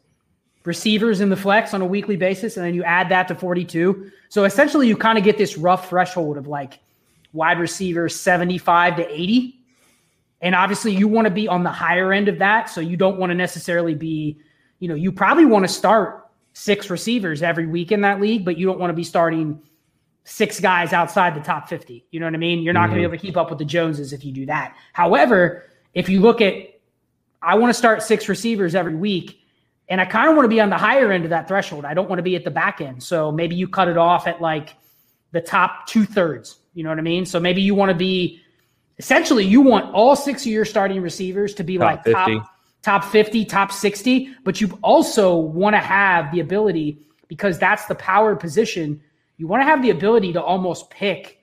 receivers in the flex on a weekly basis. And then you add that to 42. So essentially, you kind of get this rough threshold of like wide receiver 75 to 80. And obviously, you want to be on the higher end of that. So you don't want to necessarily be, you know, you probably want to start six receivers every week in that league, but you don't want to be starting six guys outside the top 50. You know what I mean? You're not mm-hmm. going to be able to keep up with the Joneses if you do that. However, if you look at, I want to start six receivers every week, and I kind of want to be on the higher end of that threshold. I don't want to be at the back end. So maybe you cut it off at like the top two thirds. You know what I mean? So maybe you want to be essentially you want all six of your starting receivers to be top like 50. top top 50, top 60, but you also want to have the ability because that's the power position. You want to have the ability to almost pick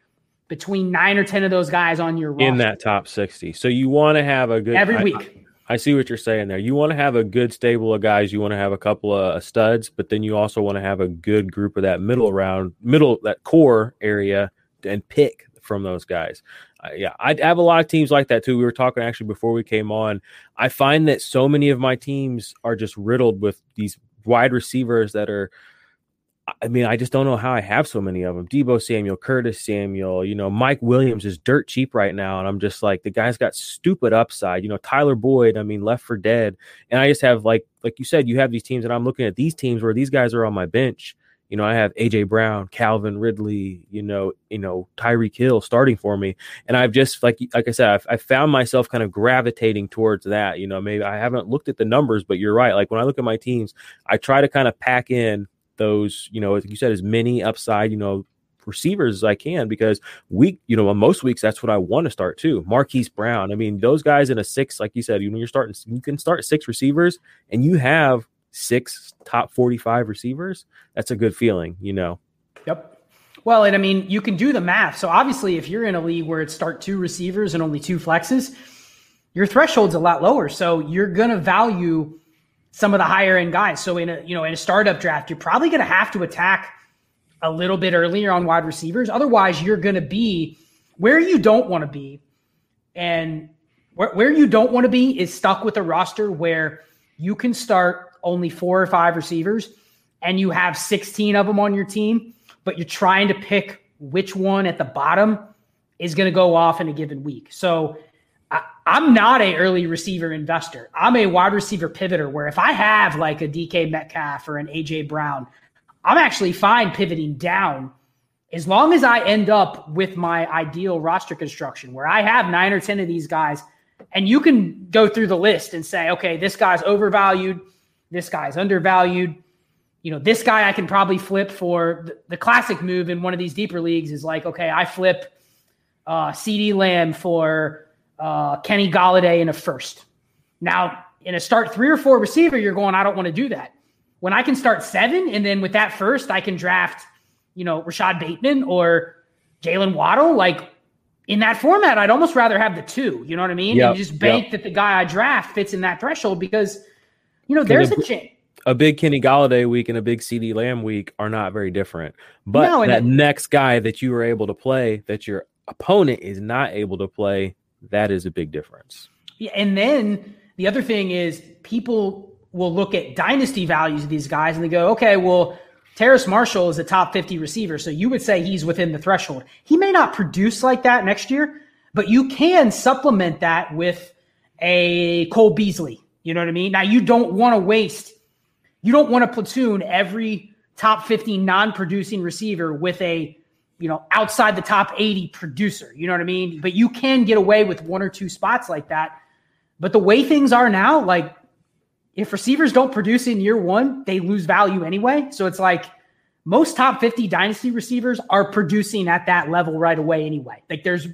between nine or 10 of those guys on your roster. In that top 60. So you want to have a good every I, week. I, I see what you're saying there. You want to have a good stable of guys. You want to have a couple of studs, but then you also want to have a good group of that middle round, middle, that core area and pick from those guys. Uh, yeah, I have a lot of teams like that too. We were talking actually before we came on. I find that so many of my teams are just riddled with these wide receivers that are – I mean, I just don't know how I have so many of them. Deebo Samuel, Curtis Samuel, you know, Mike Williams is dirt cheap right now. And I'm just like, the guy's got stupid upside. You know, Tyler Boyd, I mean, left for dead. And I just have, like, like you said, you have these teams, and I'm looking at these teams where these guys are on my bench. You know, I have AJ Brown, Calvin Ridley, you know, you know, Tyreek Hill starting for me. And I've just like like I said, I've, I found myself kind of gravitating towards that. You know, maybe I haven't looked at the numbers, but you're right. Like when I look at my teams, I try to kind of pack in those, you know, like you said, as many upside, you know, receivers as I can because week, you know, most weeks that's what I want to start too. Marquise Brown. I mean, those guys in a six, like you said, you know, you're starting, you can start six receivers and you have six top 45 receivers. That's a good feeling, you know. Yep. Well, and I mean, you can do the math. So obviously, if you're in a league where it's start two receivers and only two flexes, your threshold's a lot lower. So you're going to value some of the higher end guys. So in a you know in a startup draft, you're probably going to have to attack a little bit earlier on wide receivers. Otherwise, you're going to be where you don't want to be, and where, where you don't want to be is stuck with a roster where you can start only four or five receivers, and you have 16 of them on your team, but you're trying to pick which one at the bottom is going to go off in a given week. So I, am not a early receiver investor. I'm a wide receiver pivoter where if I have like a DK Metcalf or an AJ Brown, I'm actually fine pivoting down as long as I end up with my ideal roster construction where I have nine or 10 of these guys and you can go through the list and say, okay, this guy's overvalued, this guy's undervalued. You know, this guy I can probably flip for the, the classic move in one of these deeper leagues is like, okay, I flip uh, CeeDee Lamb for uh, Kenny Golladay in a first. Now, in a start three or four receiver, you're going, I don't want to do that. When I can start seven, and then with that first, I can draft, you know, Rashod Bateman or Jaylen Waddle. Like in that format, I'd almost rather have the two. You know what I mean? Yep, and just bank yep. that the guy I draft fits in that threshold because, you know, there's a chance. A big Kenny Golladay week and a big CeeDee Lamb week are not very different. But no, that next guy that you were able to play that your opponent is not able to play, that is a big difference. Yeah, and then the other thing is people will look at dynasty values of these guys and they go, okay, well, Terrace Marshall is a top 50 receiver. So you would say he's within the threshold. He may not produce like that next year, but you can supplement that with a Cole Beasley. You know what I mean? Now, you don't want to waste, you don't want to platoon every top 50 non producing receiver with a, you know, outside the top 80 producer. You know what I mean? But you can get away with one or two spots like that. But the way things are now, like if receivers don't produce in year one, they lose value anyway. So it's like most top 50 dynasty receivers are producing at that level right away anyway. Like there's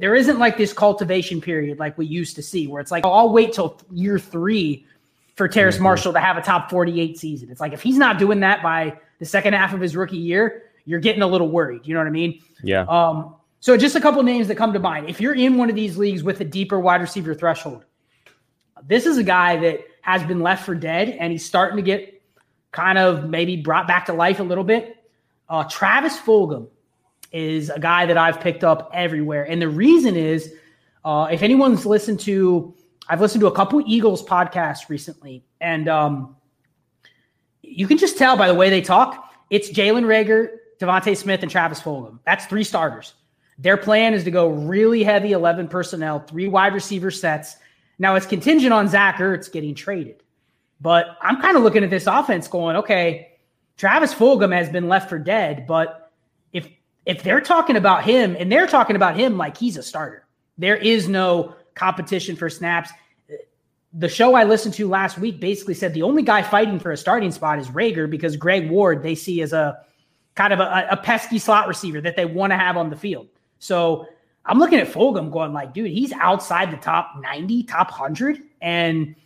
there isn't like this cultivation period like we used to see where it's like, oh, I'll wait till year three for Terrace mm-hmm. Marshall to have a top 48 season. It's like if he's not doing that by the second half of his rookie year, you're getting a little worried. You know what I mean? Yeah. Um, so just a couple names that come to mind. If you're in one of these leagues with a deeper wide receiver threshold, this is a guy that has been left for dead, and he's starting to get kind of maybe brought back to life a little bit. Uh, Travis Fulgham is a guy that I've picked up everywhere, and the reason is, uh, if anyone's listened to, I've listened to a couple Eagles podcasts recently, and um, you can just tell by the way they talk. It's Jalen Reagor, DeVonta Smith, and Travis Fulgham. That's three starters. Their plan is to go really heavy 11 personnel, three wide receiver sets, now it's contingent on Zach Ertz getting traded. But I'm kind of looking at this offense going, okay, Travis Fulgham has been left for dead, but if if they're talking about him and they're talking about him like he's a starter, there is no competition for snaps. The show I listened to last week basically said the only guy fighting for a starting spot is Reagor because Greg Ward they see as a kind of a, a pesky slot receiver that they want to have on the field. So I'm looking at Fulgham going like, dude, he's outside the top 90, top 100. And,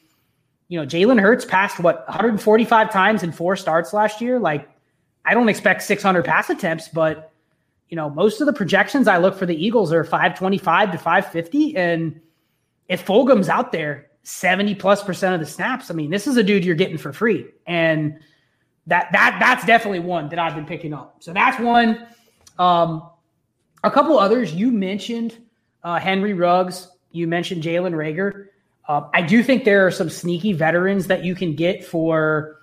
you know, Jalen Hurts passed what 145 times in four starts last year. Like, I don't expect 600 pass attempts, but, you know, most of the projections I look for the Eagles are 525 to 550. And if Fulgham's out there 70 plus percent of the snaps, I mean, this is a dude you're getting for free. And that, that, that's definitely one that I've been picking up. So that's one. Um, a couple others you mentioned uh, Henry Ruggs. You mentioned Jalen Reagor. Uh, I do think there are some sneaky veterans that you can get for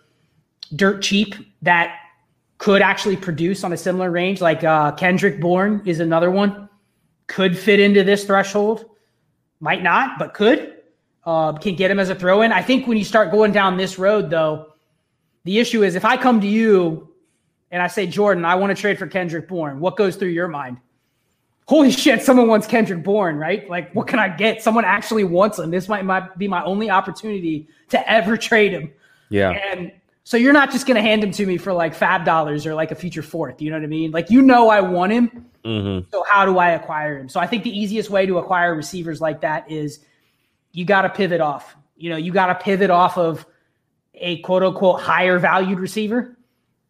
dirt cheap that could actually produce on a similar range. Like uh, Kendrick Bourne is another one. Could fit into this threshold. Might not, but could. Uh, can get him as a throw in. I think when you start going down this road, though, the issue is if I come to you and I say, Jordan, I want to trade for Kendrick Bourne, what goes through your mind? holy <laughs> shit, someone wants Kendrick Bourne, right? Like, what can I get? Someone actually wants him. This might, might be my only opportunity to ever <laughs> trade him. Yeah. And so you're not just going to hand him to me for like fab dollars or like a future fourth. You know what I mean? Like, you know, I want him. Mm-hmm. So how do I acquire him? So I think the easiest way to acquire receivers like that is you got to pivot off. You know, you got to pivot off of a quote unquote higher valued receiver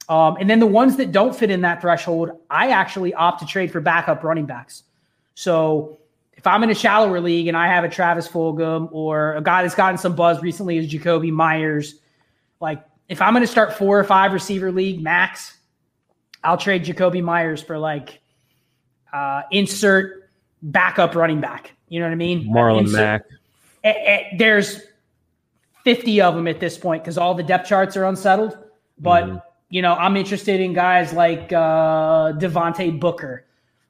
um, and then the ones that don't fit in that threshold, I actually opt to trade for backup running backs. So if I'm in a shallower league and I have a Travis Fulgham or a guy that's gotten some buzz recently is Jakobi Meyers, like if I'm going to start four or five receiver league max, I'll trade Jakobi Meyers for like uh, insert backup running back. You know what I mean? Marlon insert, Mack. Eh, eh, there's 50 of them at this point because all the depth charts are unsettled. But mm-hmm you know, I'm interested in guys like uh, Devontae Booker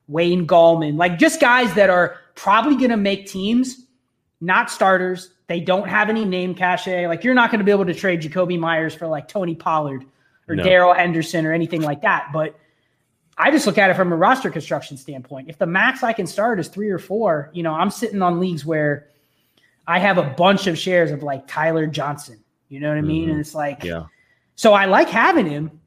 Wayne Gallman, like just guys that are probably going to make teams, not starters. They don't have any name cachet. Like you're not going to be able to trade Jakobi Meyers for like Tony Pollard or no. Darrell Henderson or anything like that. But I just look at it from a roster construction standpoint. If the max I can start is three or four, you know, I'm sitting on leagues where I have a bunch of shares of like Tyler Johnson. You know what I mean? Mm-hmm. And it's like, yeah. So I like having him,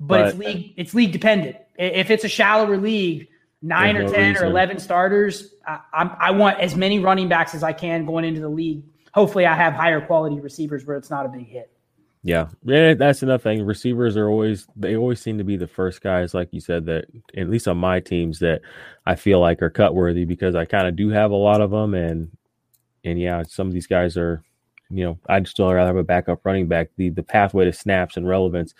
but, but it's league it's league dependent. If it's a shallower league, nine or no ten reason. or eleven starters, I, I'm, I want as many running backs as I can going into the league. Hopefully, I have higher quality receivers where it's not a big hit. Yeah, yeah, that's another thing. Receivers are always they always seem to be the first guys, like you said, that at least on my teams that I feel like are cut worthy because I kind of do have a lot of them, and and yeah, some of these guys are, you know, I'd still rather have a backup running back. The the pathway to snaps and relevance,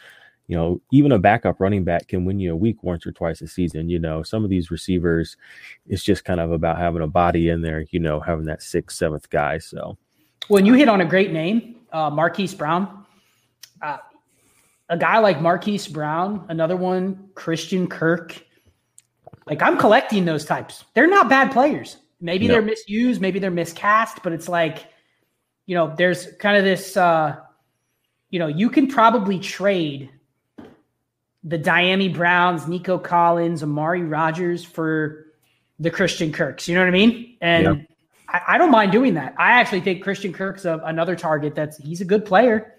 you know, even a backup running back can win you a week once or twice a season. You know, some of these receivers, it's just kind of about having a body in there. You know, having that sixth, seventh guy. So, when you hit on a great name, uh, Marquise Brown uh, a guy like Marquise Brown, another one, Christian Kirk. Like I'm collecting those types. They're not bad players. Maybe no. they're misused, maybe they're miscast, but it's like, you know, there's kind of this uh, you know, you can probably trade the Dyami Browns, Nico Collins, Amari Rogers for the Christian Kirks. You know what I mean? And yeah. I, I, don't mind doing that. I actually think Christian Kirk's a, another target that's he's a good player.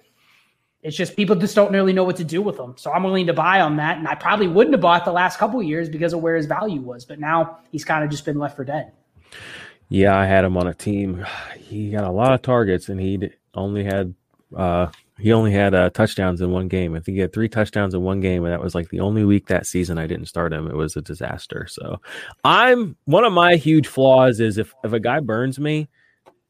It's just people just don't really know what to do with them. So I'm willing to buy on that. And I probably wouldn't have bought the last couple years because of where his value was. But now he's kind of just been left for dead. Yeah, I had him on a team. <sighs> He got a lot of targets and he only had uh he only had uh, touchdowns in one game. I think he had three touchdowns in one game, and that was like the only week that season I didn't start him. It was a disaster. So, I'm one of my huge flaws is if if a guy burns me,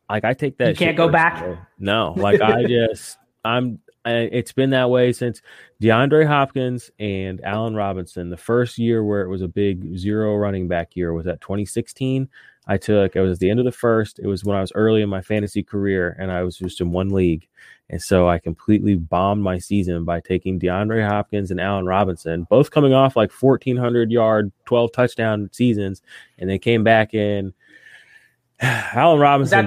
like I take that. You can't go back. No, like I <laughs> just I'm it's been that way since DeAndre Hopkins and Allen Robinson. The first year where it was a big zero running back year was at 2016. I took it was at the end of the first. It was when I was early in my fantasy career, and I was just in one league, and so I completely bombed my season by taking DeAndre Hopkins and Allen Robinson, both coming off like 1400 yard, 12 touchdown seasons, and they came back in. <sighs> Allen Robinson.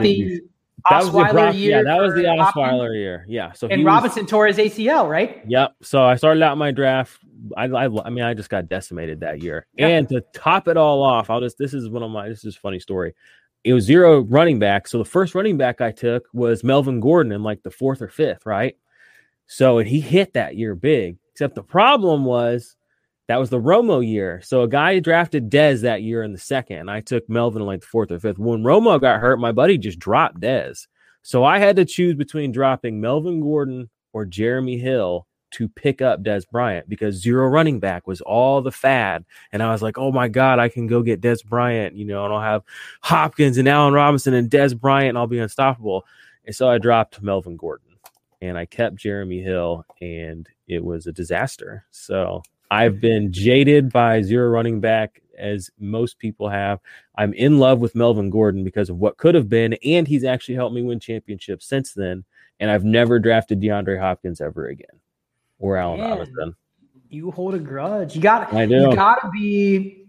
That that was the Brock, yeah, that was the Osweiler year. Yeah. So and Robinson was, tore his ACL, right? Yep. So I started out my draft. I, I, I mean, I just got decimated that year. Yep. And to top it all off, I'll just this is one of my this is a funny story. It was zero running back. So the first running back I took was Melvin Gordon in like the fourth or fifth, right? So and he hit that year big. Except the problem was that was the Romo year. So a guy drafted Dez that year in the second. I took Melvin in like the fourth or fifth. When Romo got hurt, my buddy just dropped Dez. So I had to choose between dropping Melvin Gordon or Jeremy Hill to pick up Dez Bryant because zero running back was all the fad. And I was like, oh my God, I can go get Dez Bryant, you know, and I'll have Hopkins and Allen Robinson and Dez Bryant and I'll be unstoppable. And so I dropped Melvin Gordon and I kept Jeremy Hill and it was a disaster. So I've been jaded by zero running back as most people have. I'm in love with Melvin Gordon because of what could have been, and he's actually helped me win championships since then. And I've never drafted DeAndre Hopkins ever again or Allen Man, Robinson. You hold a grudge. You got. I do. You gotta be.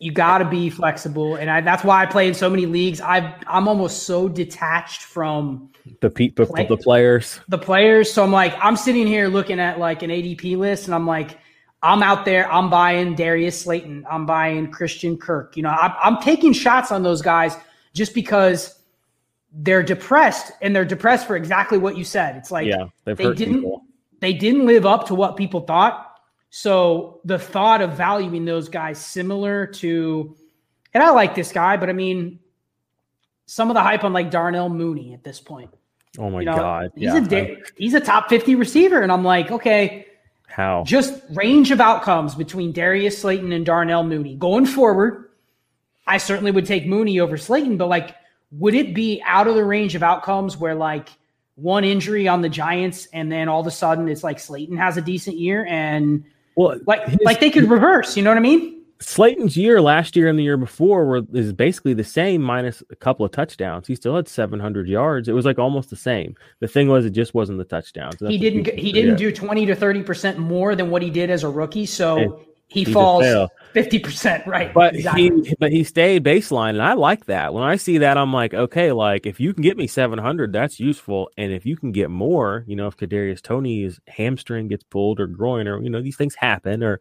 You gotta be flexible, and I, that's why I play in so many leagues. I I'm almost so detached from the people, play, the players, the players. So I'm like, I'm sitting here looking at like an ADP list, and I'm like I'm out there. I'm buying Darius Slayton. I'm buying Christian Kirk. You know, I'm, I'm taking shots on those guys just because they're depressed, and they're depressed for exactly what you said. It's like yeah, they didn't people. they didn't live up to what people thought. So the thought of valuing those guys similar to, and I like this guy, but I mean, some of the hype on like Darnell Mooney at this point. Oh my you know, god, he's yeah. a he's a top fifty receiver, and I'm like, okay how? Just range of outcomes between Darius Slayton and Darnell Mooney. Going forward, I certainly would take Mooney over Slayton, but like, would it be out of the range of outcomes where like one injury on the Giants and then all of a sudden it's like Slayton has a decent year and well, like his, like they could reverse, you know what I mean? Slayton's year last year and the year before were is basically the same minus a couple of touchdowns. He still had 700 yards. It was like almost the same. The thing was, it just wasn't the touchdowns. he didn't. He didn't do 20 to 30 percent more than what he did as a rookie. So and he, he falls. fifty percent, right? But exactly. he, but he stayed baseline, and I like that. When I see that, I'm like, okay, like if you can get me 700, that's useful, and if you can get more, you know, if Kadarius Toney's hamstring gets pulled or groin, or you know, these things happen, or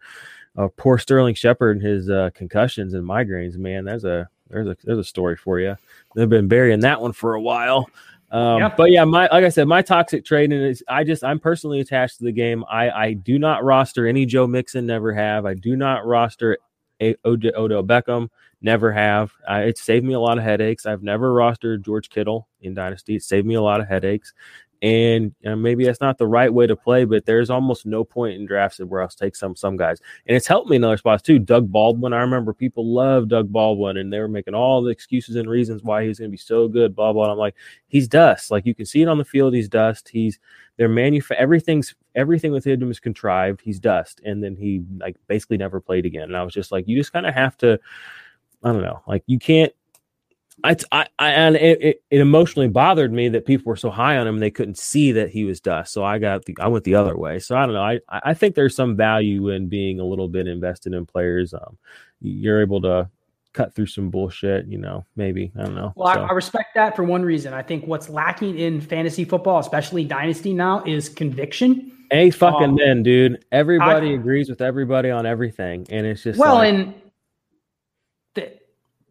uh, poor Sterling Shepard and his uh, concussions and migraines, man, there's a there's a there's a story for you. They've been burying that one for a while. Um. But yeah, my like I said, my toxic trading is I just I'm personally attached to the game. I I do not roster any Joe Mixon, never have. I do not roster a, Od- Odell Beckham, never have. I, it saved me a lot of headaches. I've never rostered George Kittle in Dynasty. It saved me a lot of headaches. And you maybe that's not the right way to play, but there's almost no point in drafts where I'll take some some guys. And it's helped me in other spots too. Doug Baldwin, I remember people love Doug Baldwin, and they were making all the excuses and reasons why he's going to be so good. Blah blah. I'm like, he's dust. Like you can see it on the field. He's dust. He's their manufa- everything's everything with him is contrived. He's dust, and then he like basically never played again. And I was just like, you just kind of have to. I don't know. Like you can't I, I, I and it, it, emotionally bothered me that people were so high on him and they couldn't see that he was dust. So I got the I went the other way. So I don't know. I I think there's some value in being a little bit invested in players. Um, you're able to cut through some bullshit. You know, maybe I don't know. Well, so. I, I respect that for one reason. I think what's lacking in fantasy football, especially dynasty now, is conviction. A fucking um, then, dude. Everybody I, agrees with everybody on everything, and it's just well, like, and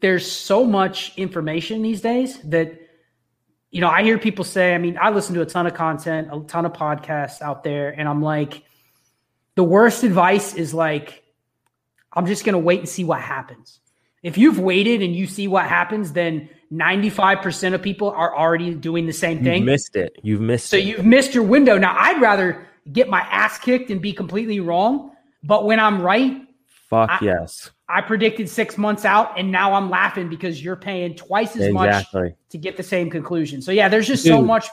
there's so much information these days that you know i hear people say i mean i listen to a ton of content a ton of podcasts out there and i'm like the worst advice is like i'm just going to wait and see what happens. If you've waited and you see what happens then 95% of people are already doing the same thing. you've missed it. You've missed so it. you've missed your window. Now i'd rather get my ass kicked and be completely wrong but when i'm right fuck I, yes I predicted six months out, and now I'm laughing because you're paying twice as exactly. much to get the same conclusion. So yeah, there's just Dude, so much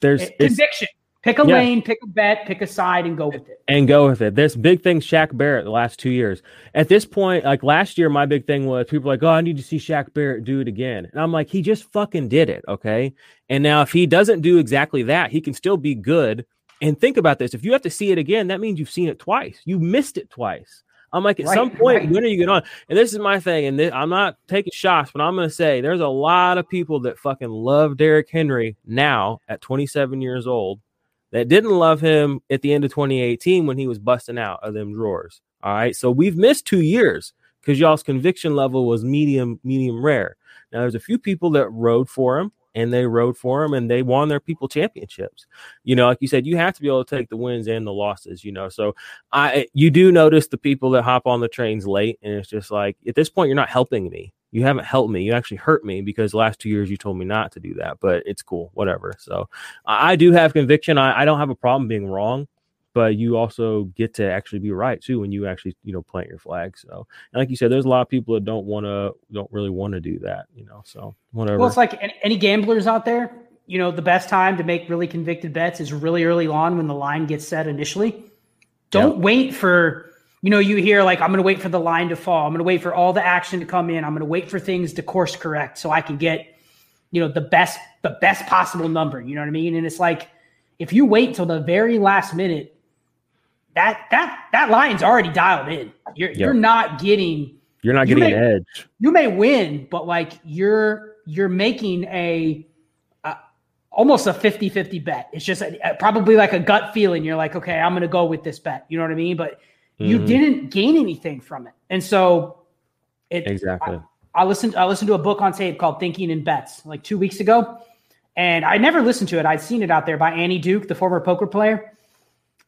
there's eh, conviction. Pick a yeah. lane, pick a bet, pick a side, and go with it. And go with it. This big thing, Shaq Barrett, the last two years. At this point, like last year, my big thing was people like, oh, I need to see Shaq Barrett do it again. And I'm like, he just fucking did it. Okay. And now if he doesn't do exactly that, he can still be good. And think about this. If you have to see it again, that means you've seen it twice. You missed it twice. I'm like, at right, some point, right. when are you getting on? And this is my thing, and this, I'm not taking shots, but I'm going to say there's a lot of people that fucking love Derrick Henry now at 27 years old that didn't love him at the end of 2018 when he was busting out of them drawers. All right, so we've missed two years because y'all's conviction level was medium, medium rare. Now there's a few people that rode for him and they rode for them and they won their people championships. You know, like you said, you have to be able to take the wins and the losses, you know. So I you do notice the people that hop on the trains late and it's just like at this point you're not helping me. You haven't helped me. You actually hurt me because last two years you told me not to do that, but it's cool, whatever. So I, I do have conviction. I, I don't have a problem being wrong but you also get to actually be right too when you actually you know plant your flag so and like you said there's a lot of people that don't want to don't really want to do that you know so whatever. well it's like any, gamblers out there you know the best time to make really convicted bets is really early on when the line gets set initially. Don't wait for you know you hear like i'm going to wait for the line to fall. I'm going to wait for all the action to come in. I'm going to wait for things to course correct so i can get you know the best the best possible number you know what i mean? And it's like if you wait till the very last minute that that that line's already dialed in. You're yep. you're not getting you're not getting you may, an edge. You may win, but like you're you're making a, a almost a 50-50 bet. It's just a, a, probably like a gut feeling. You're like, okay, I'm going to go with this bet. You know what I mean? But mm-hmm. you didn't gain anything from it, and so it exactly. I, I listened. I listened to a book on tape called Thinking in Bets like two weeks ago, and I never listened to it. I'd seen it out there by Annie Duke, the former poker player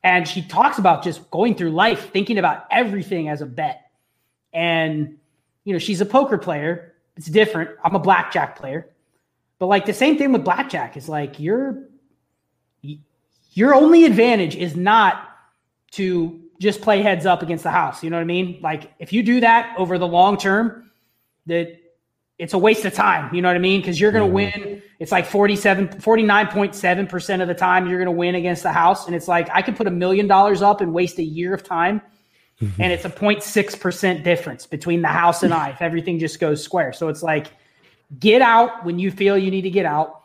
and she talks about just going through life, thinking about everything as a bet. And, you know, she's a poker player. It's different. I'm a blackjack player. But like the same thing with blackjack is like your your only advantage is not to just play heads up against the house. You know what I mean? Like if you do that over the long term, that it's a waste of time. You know what I mean? Because you're going to mm-hmm. win. It's like 47, 49.7% of the time you're going to win against the house. And it's like, I could put a million dollars up and waste a year of time. and it's a 0.6% difference between the house and I if everything just goes square. So it's like, get out when you feel you need to get out.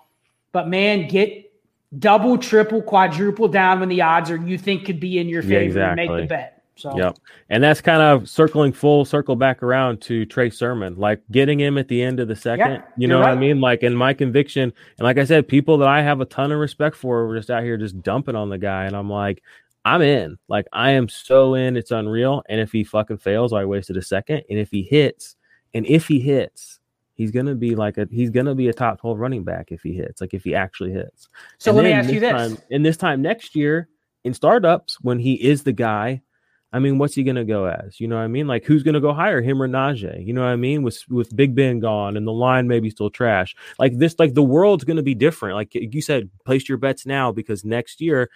But man, get double, triple, quadruple down when the odds are you think could be in your favor yeah, exactly. and make the bet. So Yep. And that's kind of circling full circle back around to Trey Sermon, like getting him at the end of the second. Yeah, you know you're what I mean? Like in my conviction, and like I said, people that I have a ton of respect for were just out here just dumping on the guy. And I'm like, I'm in. Like I am so in, it's unreal. And if he fucking fails, I wasted a second. And if he hits, and if he hits, he's gonna be like a he's gonna be a top 12 running back if he hits, like if he actually hits. so And let me ask you this. Time, and this time next year in startups, when he is the guy, I mean, what's he gonna go as? You know what I mean? Like who's gonna go higher him or Najee? You know what I mean? With with Big Ben gone and the line maybe still trash. Like this, like the world's gonna be different. Like you said, place your bets now because next year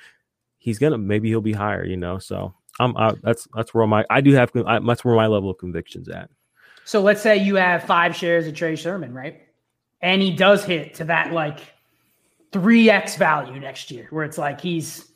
he's gonna maybe he'll be higher. You know, so I'm I, that's that's where my I do have I, that's where my level of conviction's at. So let's say you have five shares of Trey Sermon, right? And he does hit to that like three X value next year, where it's like he's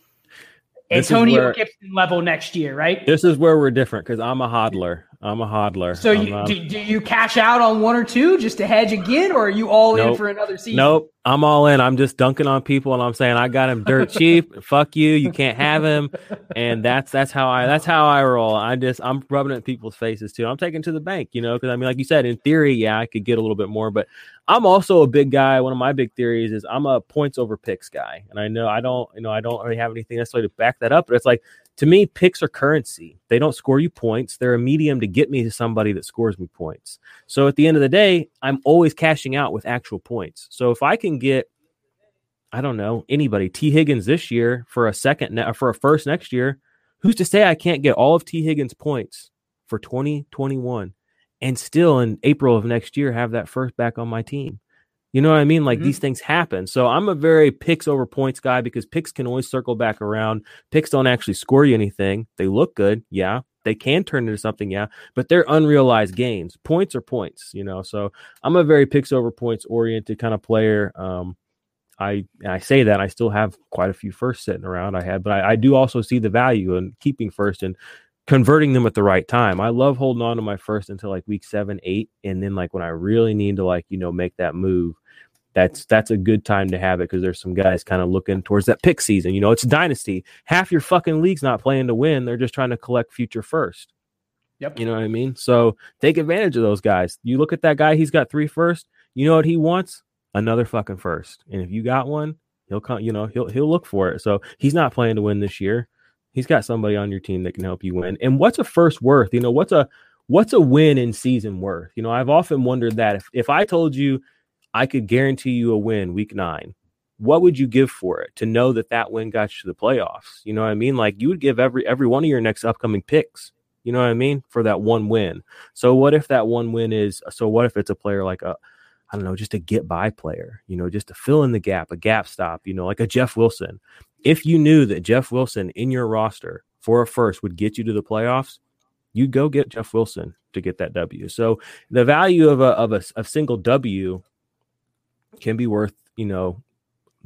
Antonio where- Gibson level next year, right? This is where we're different because I'm a hodler. I'm a hodler. So you, not- uh, do, do you cash out on one or two just to hedge again, or are you all in for another season? Nope, I'm all in. I'm just dunking on people, and I'm saying I got him dirt cheap. <laughs> Fuck you, you can't have him, and that's that's how I that's how I roll. I just I'm rubbing it in people's faces too. I'm taking to the bank, you know, because I mean, like you said, in theory, yeah, I could get a little bit more, but I'm also a big guy. One of my big theories is I'm a points over picks guy, and I know I don't, you know, I don't really have anything necessarily to back that up, but it's like to me, picks are currency. They don't score you points. They're a medium to get me to somebody that scores me points. So at the end of the day, I'm always cashing out with actual points. So if I can get, I don't know, anybody, Tee Higgins this year for a second, ne- for a first next year, who's to say I can't get all of Tee Higgins' points for 2021 and still in April of next year have that first back on my team? You know what I mean? Like Mhm. these things happen. So I'm a very picks over points guy because picks can always circle back around. Picks don't actually score you anything. They look good. Yeah. They can turn into something. Yeah. But they're unrealized gains. Points are points, you know. So I'm a very picks over points oriented kind of player. Um, I I say that I still have quite a few first sitting around. I had, but I, I do also see the value in keeping first and converting them at the right time. I love holding on to my first until like week seven, eight, and then like when I really need to like you know make that move, that's that's a good time to have it because there's some guys kind of looking towards that pick season. You know, it's dynasty. Half your fucking league's not playing to win; they're just trying to collect future first. Yep. You know what I mean? So take advantage of those guys. You look at that guy; he's got three first. You know what he wants? Another fucking first. And if you got one, he'll come. You know, he'll he'll look for it. So he's not playing to win this year. He's got somebody on your team that can help you win. And what's a first worth? You know, what's a what's a win in season worth? You know, I've often wondered that if if I told you I could guarantee you a win week nine, what would you give for it to know that that win got you to the playoffs? You know what I mean? Like you would give every every one of your next upcoming picks. You know what I mean for that one win. So what if that one win is? So what if it's a player like a I don't know, just a get by player, you know, just to fill in the gap, a gap stop, you know, like a Jeff Wilson. If you knew that Jeff Wilson in your roster for a first would get you to the playoffs, you'd go get Jeff Wilson to get that W. So the value of a of a single W can be worth, you know,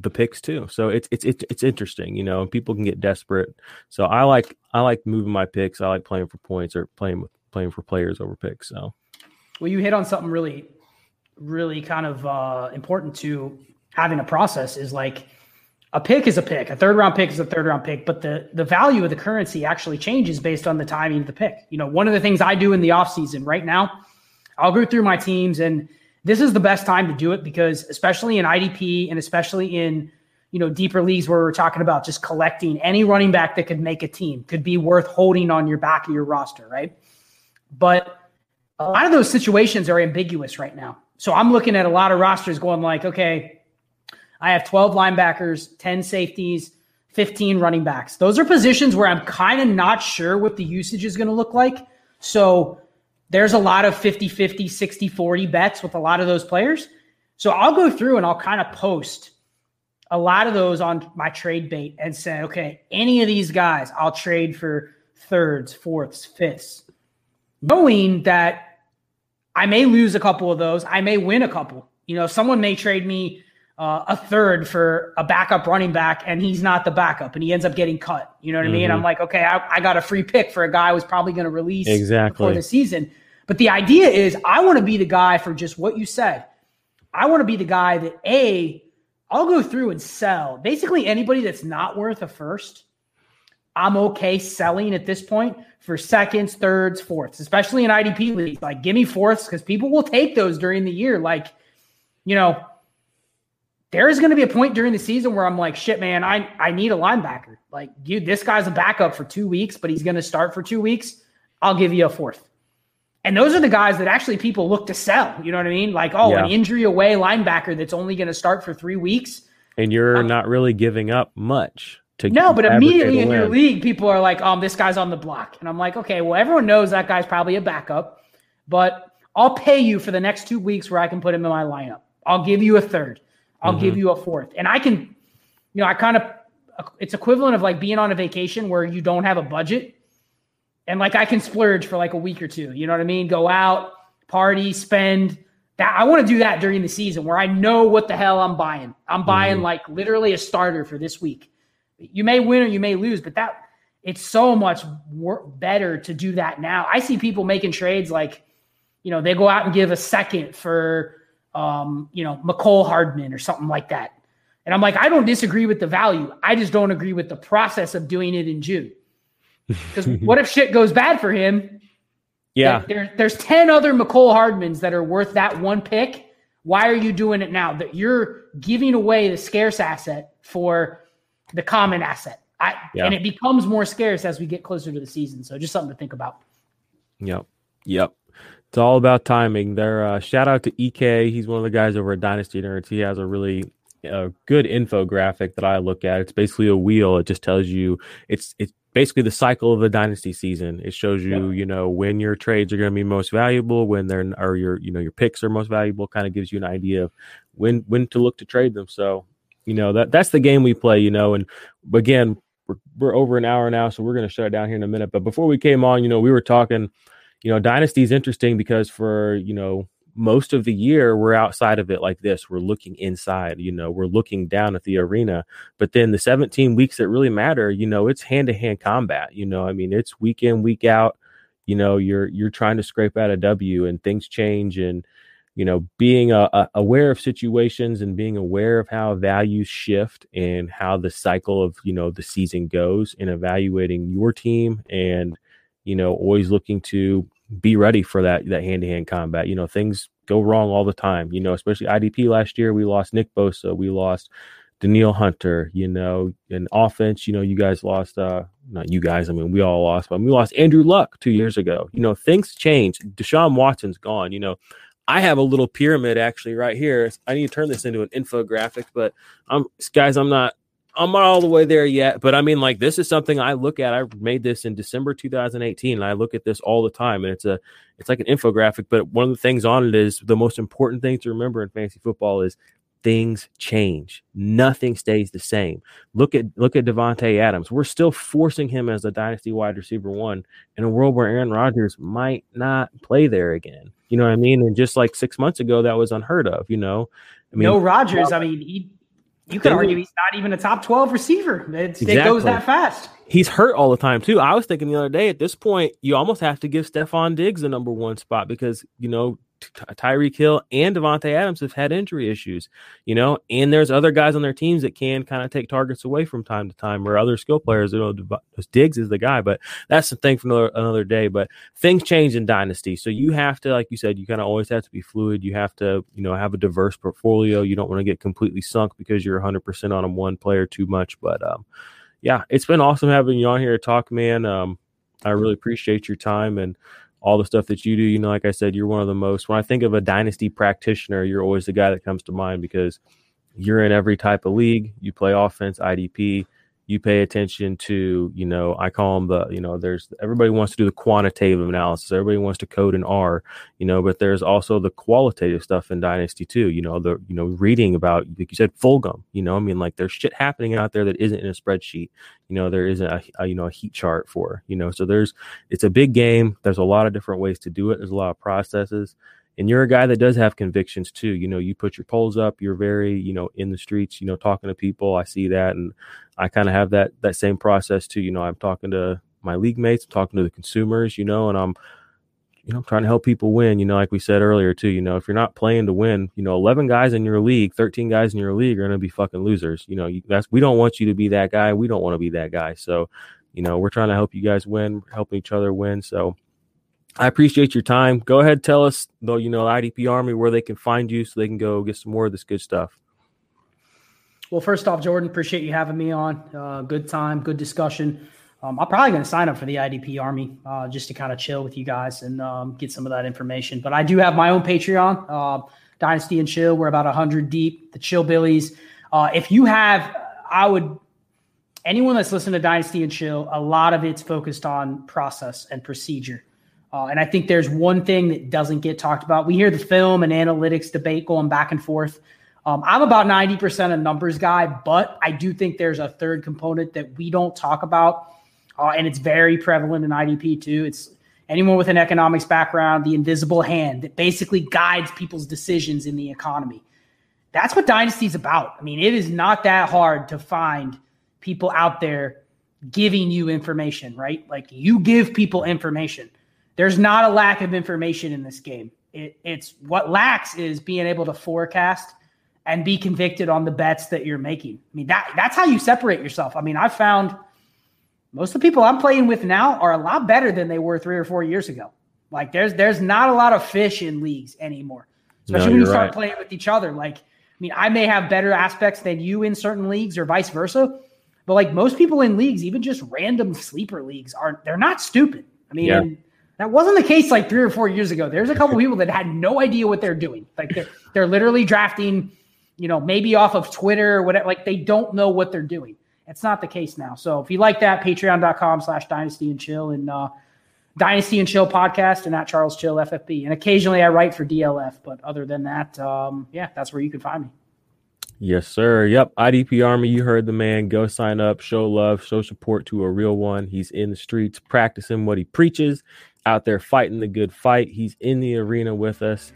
the picks too. So it's it's it's it's interesting, you know, people can get desperate. So I like I like moving my picks. I like playing for points or playing playing for players over picks. So Well, you hit on something really, really kind of uh, important to having a process is like a pick is a pick. A third round pick is a third round pick, but the the value of the currency actually changes based on the timing of the pick. You know, one of the things I do in the offseason right now, I'll go through my teams and this is the best time to do it because especially in IDP and especially in you know deeper leagues where we're talking about just collecting any running back that could make a team could be worth holding on your back of your roster, right? But a lot of those situations are ambiguous right now. So I'm looking at a lot of rosters going like, okay, I have 12 linebackers, 10 safeties, 15 running backs. Those are positions where I'm kind of not sure what the usage is going to look like. So there's a lot of 50 50, 60 40 bets with a lot of those players. So I'll go through and I'll kind of post a lot of those on my trade bait and say, okay, any of these guys I'll trade for thirds, fourths, fifths, knowing that I may lose a couple of those. I may win a couple. You know, someone may trade me uh, a third for a backup running back and he's not the backup and he ends up getting cut. You know what I mean? Mhm. I'm like, okay, I, I got a free pick for a guy who's probably going to release exactly. the season. But the idea is I want to be the guy for just what you said. I want to be the guy that A, I'll go through and sell basically anybody that's not worth a first. I'm okay selling at this point for seconds, thirds, fourths, especially in IDP leagues. Like, give me fourths because people will take those during the year. Like, you know, there is going to be a point during the season where I'm like, shit, man, I, I need a linebacker. Like, dude, this guy's a backup for two weeks, but he's going to start for two weeks. I'll give you a fourth. And those are the guys that actually people look to sell. You know what I mean? Like, oh, yeah. an injury away linebacker that's only going to start for three weeks. And you're um, not really giving up much to No, but immediately in your league, people are like, um, this guy's on the block. And I'm like, okay, well, everyone knows that guy's probably a backup, but I'll pay you for the next two weeks where I can put him in my lineup. I'll give you a third. I'll mm-hmm. give you a fourth. And I can, you know, I kind of, it's equivalent of like being on a vacation where you don't have a budget and like I can splurge for like a week or two. You know what I mean? Go out, party, spend. That I want to do that during the season where I know what the hell I'm buying. I'm buying mm-hmm. like literally a starter for this week. You may win or you may lose, but that it's so much better to do that now. I see people making trades like, you know, they go out and give a second for, um, you know, Mecole Hardman or something like that. And I'm like, I don't disagree with the value. I just don't agree with the process of doing it in June. Because what if shit goes bad for him? Yeah. There, there's 10 other Mecole Hardmans that are worth that one pick. Why are you doing it now? That you're giving away the scarce asset for the common asset. I, yeah. And it becomes more scarce as we get closer to the season. So just something to think about. Yep. Yep. It's all about timing. There. Uh, shout out to Ek. He's one of the guys over at Dynasty Nerds. He has a really uh, good infographic that I look at. It's basically a wheel. It just tells you it's it's basically the cycle of the dynasty season. It shows you, you know, when your trades are going to be most valuable, when they're or your, you know, your picks are most valuable. Kind of gives you an idea of when when to look to trade them. So, you know, that that's the game we play. You know, and again, we're we're over an hour now, so we're going to shut it down here in a minute. But before we came on, you know, we were talking. You know, dynasty is interesting because for you know most of the year we're outside of it like this. We're looking inside you know we're looking down at the arena. But then the 17 weeks that really matter you know it's hand-to-hand combat you know i mean it's week in week out you know you're you're trying to scrape out a w and things change and you know being a, a aware of situations and being aware of how values shift and how the cycle of you know the season goes and evaluating your team and you know always looking to be ready for that that hand to hand combat. You know, things go wrong all the time. You know, especially IDP last year, we lost Nick Bosa, we lost Danielle Hunter. You know, in offense, you know, you guys lost. uh Not you guys. I mean, we all lost, but we lost Andrew Luck two years ago. You know, things change. Deshaun Watson's gone. You know. I have a little pyramid actually right here. I need to turn this into an infographic, but I'm guys, I'm not I'm not all the way there yet, but I mean, like this is something I look at. I made this in December 2018, and I look at this all the time, and it's a it's like an infographic. But one of the things on it is the most important thing to remember in fantasy football is things change. Nothing stays the same. Look at look at Davante Adams. We're still forcing him as a dynasty wide receiver one in a world where Aaron Rodgers might not play there again. You know what I mean? And just like six months ago, that was unheard of. You know, I mean, no Rodgers. Uh, I mean, he you could argue he's not even a top 12 receiver. Exactly. It goes that fast. He's hurt all the time, too. I was thinking the other day, at this point, you almost have to give Stefon Diggs the number one spot because, you know, Tyreek Hill and Davante Adams have had injury issues, you know, and there's other guys on their teams that can kind of take targets away from time to time, or other skill players. You know, Diggs is the guy, but that's the thing for another, another day. But things change in dynasty, so you have to, like you said, you kind of always have to be fluid. You have to, you know, have a diverse portfolio. You don't want to get completely sunk because you're 100 percent on one player too much. But um, yeah, it's been awesome having you on here to talk, man. Um, I really appreciate your time and all the stuff that you do. You know, like I said, you're one of the most, when I think of a dynasty practitioner, you're always the guy that comes to mind because you're in every type of league. You play offense, IDP, you pay attention to, you know, I call them the, you know, there's everybody wants to do the quantitative analysis. Everybody wants to code in R, you know, but there's also the qualitative stuff in Dynasty too. You know, the, you know, reading about, like you said, Fulgham, you know, I mean, like there's shit happening out there that isn't in a spreadsheet. You know, there isn't a, a you know, a heat chart for, you know, so there's, it's a big game. There's a lot of different ways to do it. There's a lot of processes and you're a guy that does have convictions too you know you put your polls up you're very you know in the streets you know talking to people i see that and i kind of have that that same process too you know i'm talking to my league mates i'm talking to the consumers you know and i'm you know I'm trying to help people win you know like we said earlier too you know if you're not playing to win you know 11 guys in your league 13 guys in your league are going to be fucking losers you know you, that's we don't want you to be that guy we don't want to be that guy so you know, we're trying to help you guys win, helping each other win. So I appreciate your time. Go ahead, tell us though, you know, IDP Army where they can find you so they can go get some more of this good stuff. Well, first off, Jordan, appreciate you having me on. Uh, good time, good discussion. Um, I'm probably going to sign up for the IDP Army uh, just to kind of chill with you guys and um, get some of that information. But I do have my own Patreon, uh, Dynasty and Chill. We're about 100 deep, the Chill Billies. Uh, if you have, I would, anyone that's listening to Dynasty and Chill, a lot of it's focused on process and procedure. Uh, and I think there's one thing that doesn't get talked about. We hear the film and analytics debate going back and forth. Um, I'm about 90% a numbers guy, but I do think there's a third component that we don't talk about uh, and it's very prevalent in IDP too. It's anyone with an economics background, the invisible hand that basically guides people's decisions in the economy. That's what Dynasty is about. I mean, it is not that hard to find people out there giving you information, right? Like you give people information. There's not a lack of information in this game. It, it's what lacks is being able to forecast and be convicted on the bets that you're making. I mean, that that's how you separate yourself. I mean, I found – most of the people I'm playing with now are a lot better than they were three or four years ago. Like there's there's not a lot of fish in leagues anymore, especially no, when you start right. playing with each other. Like, I mean, I may have better aspects than you in certain leagues or vice versa, but like most people in leagues, even just random sleeper leagues, are they're not stupid. I mean, yeah. That wasn't the case like three or four years ago. There's a couple people that had no idea what they're doing. Like they're they're literally drafting, you know, maybe off of Twitter or whatever. Like they don't know what they're doing. It's not the case now. So if you like that, patreon.com slash dynasty and chill and uh, dynasty and chill podcast and at Charles Chill FFB. And occasionally I write for DLF, but other than that, um, yeah, that's where you can find me. Yes, sir. Yep. IDP Army, you heard the man. Go sign up, show love, show support to a real one. He's in the streets practicing what he preaches, out there fighting the good fight. He's in the arena with us.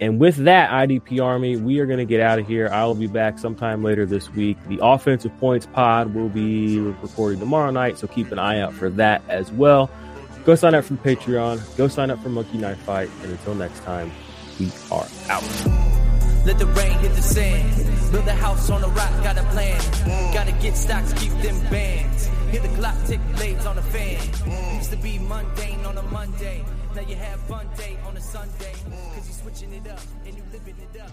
And with that, IDP Army, we are going to get out of here. I will be back sometime later this week. The offensive points pod will be recording tomorrow night, so keep an eye out for that as well. Go sign up for Patreon. Go sign up for Monkey Knife Fight. And until next time, we are out. Let the rain hit the sand. Build a house on a rock, got a plan. Mm. Gotta get stocks, keep them bands. Hit the clock, tick blades on the fan. Mm. Used to be mundane on a Monday. Now you have fun day on a Sunday mm. Cause you switching it up and you living it up.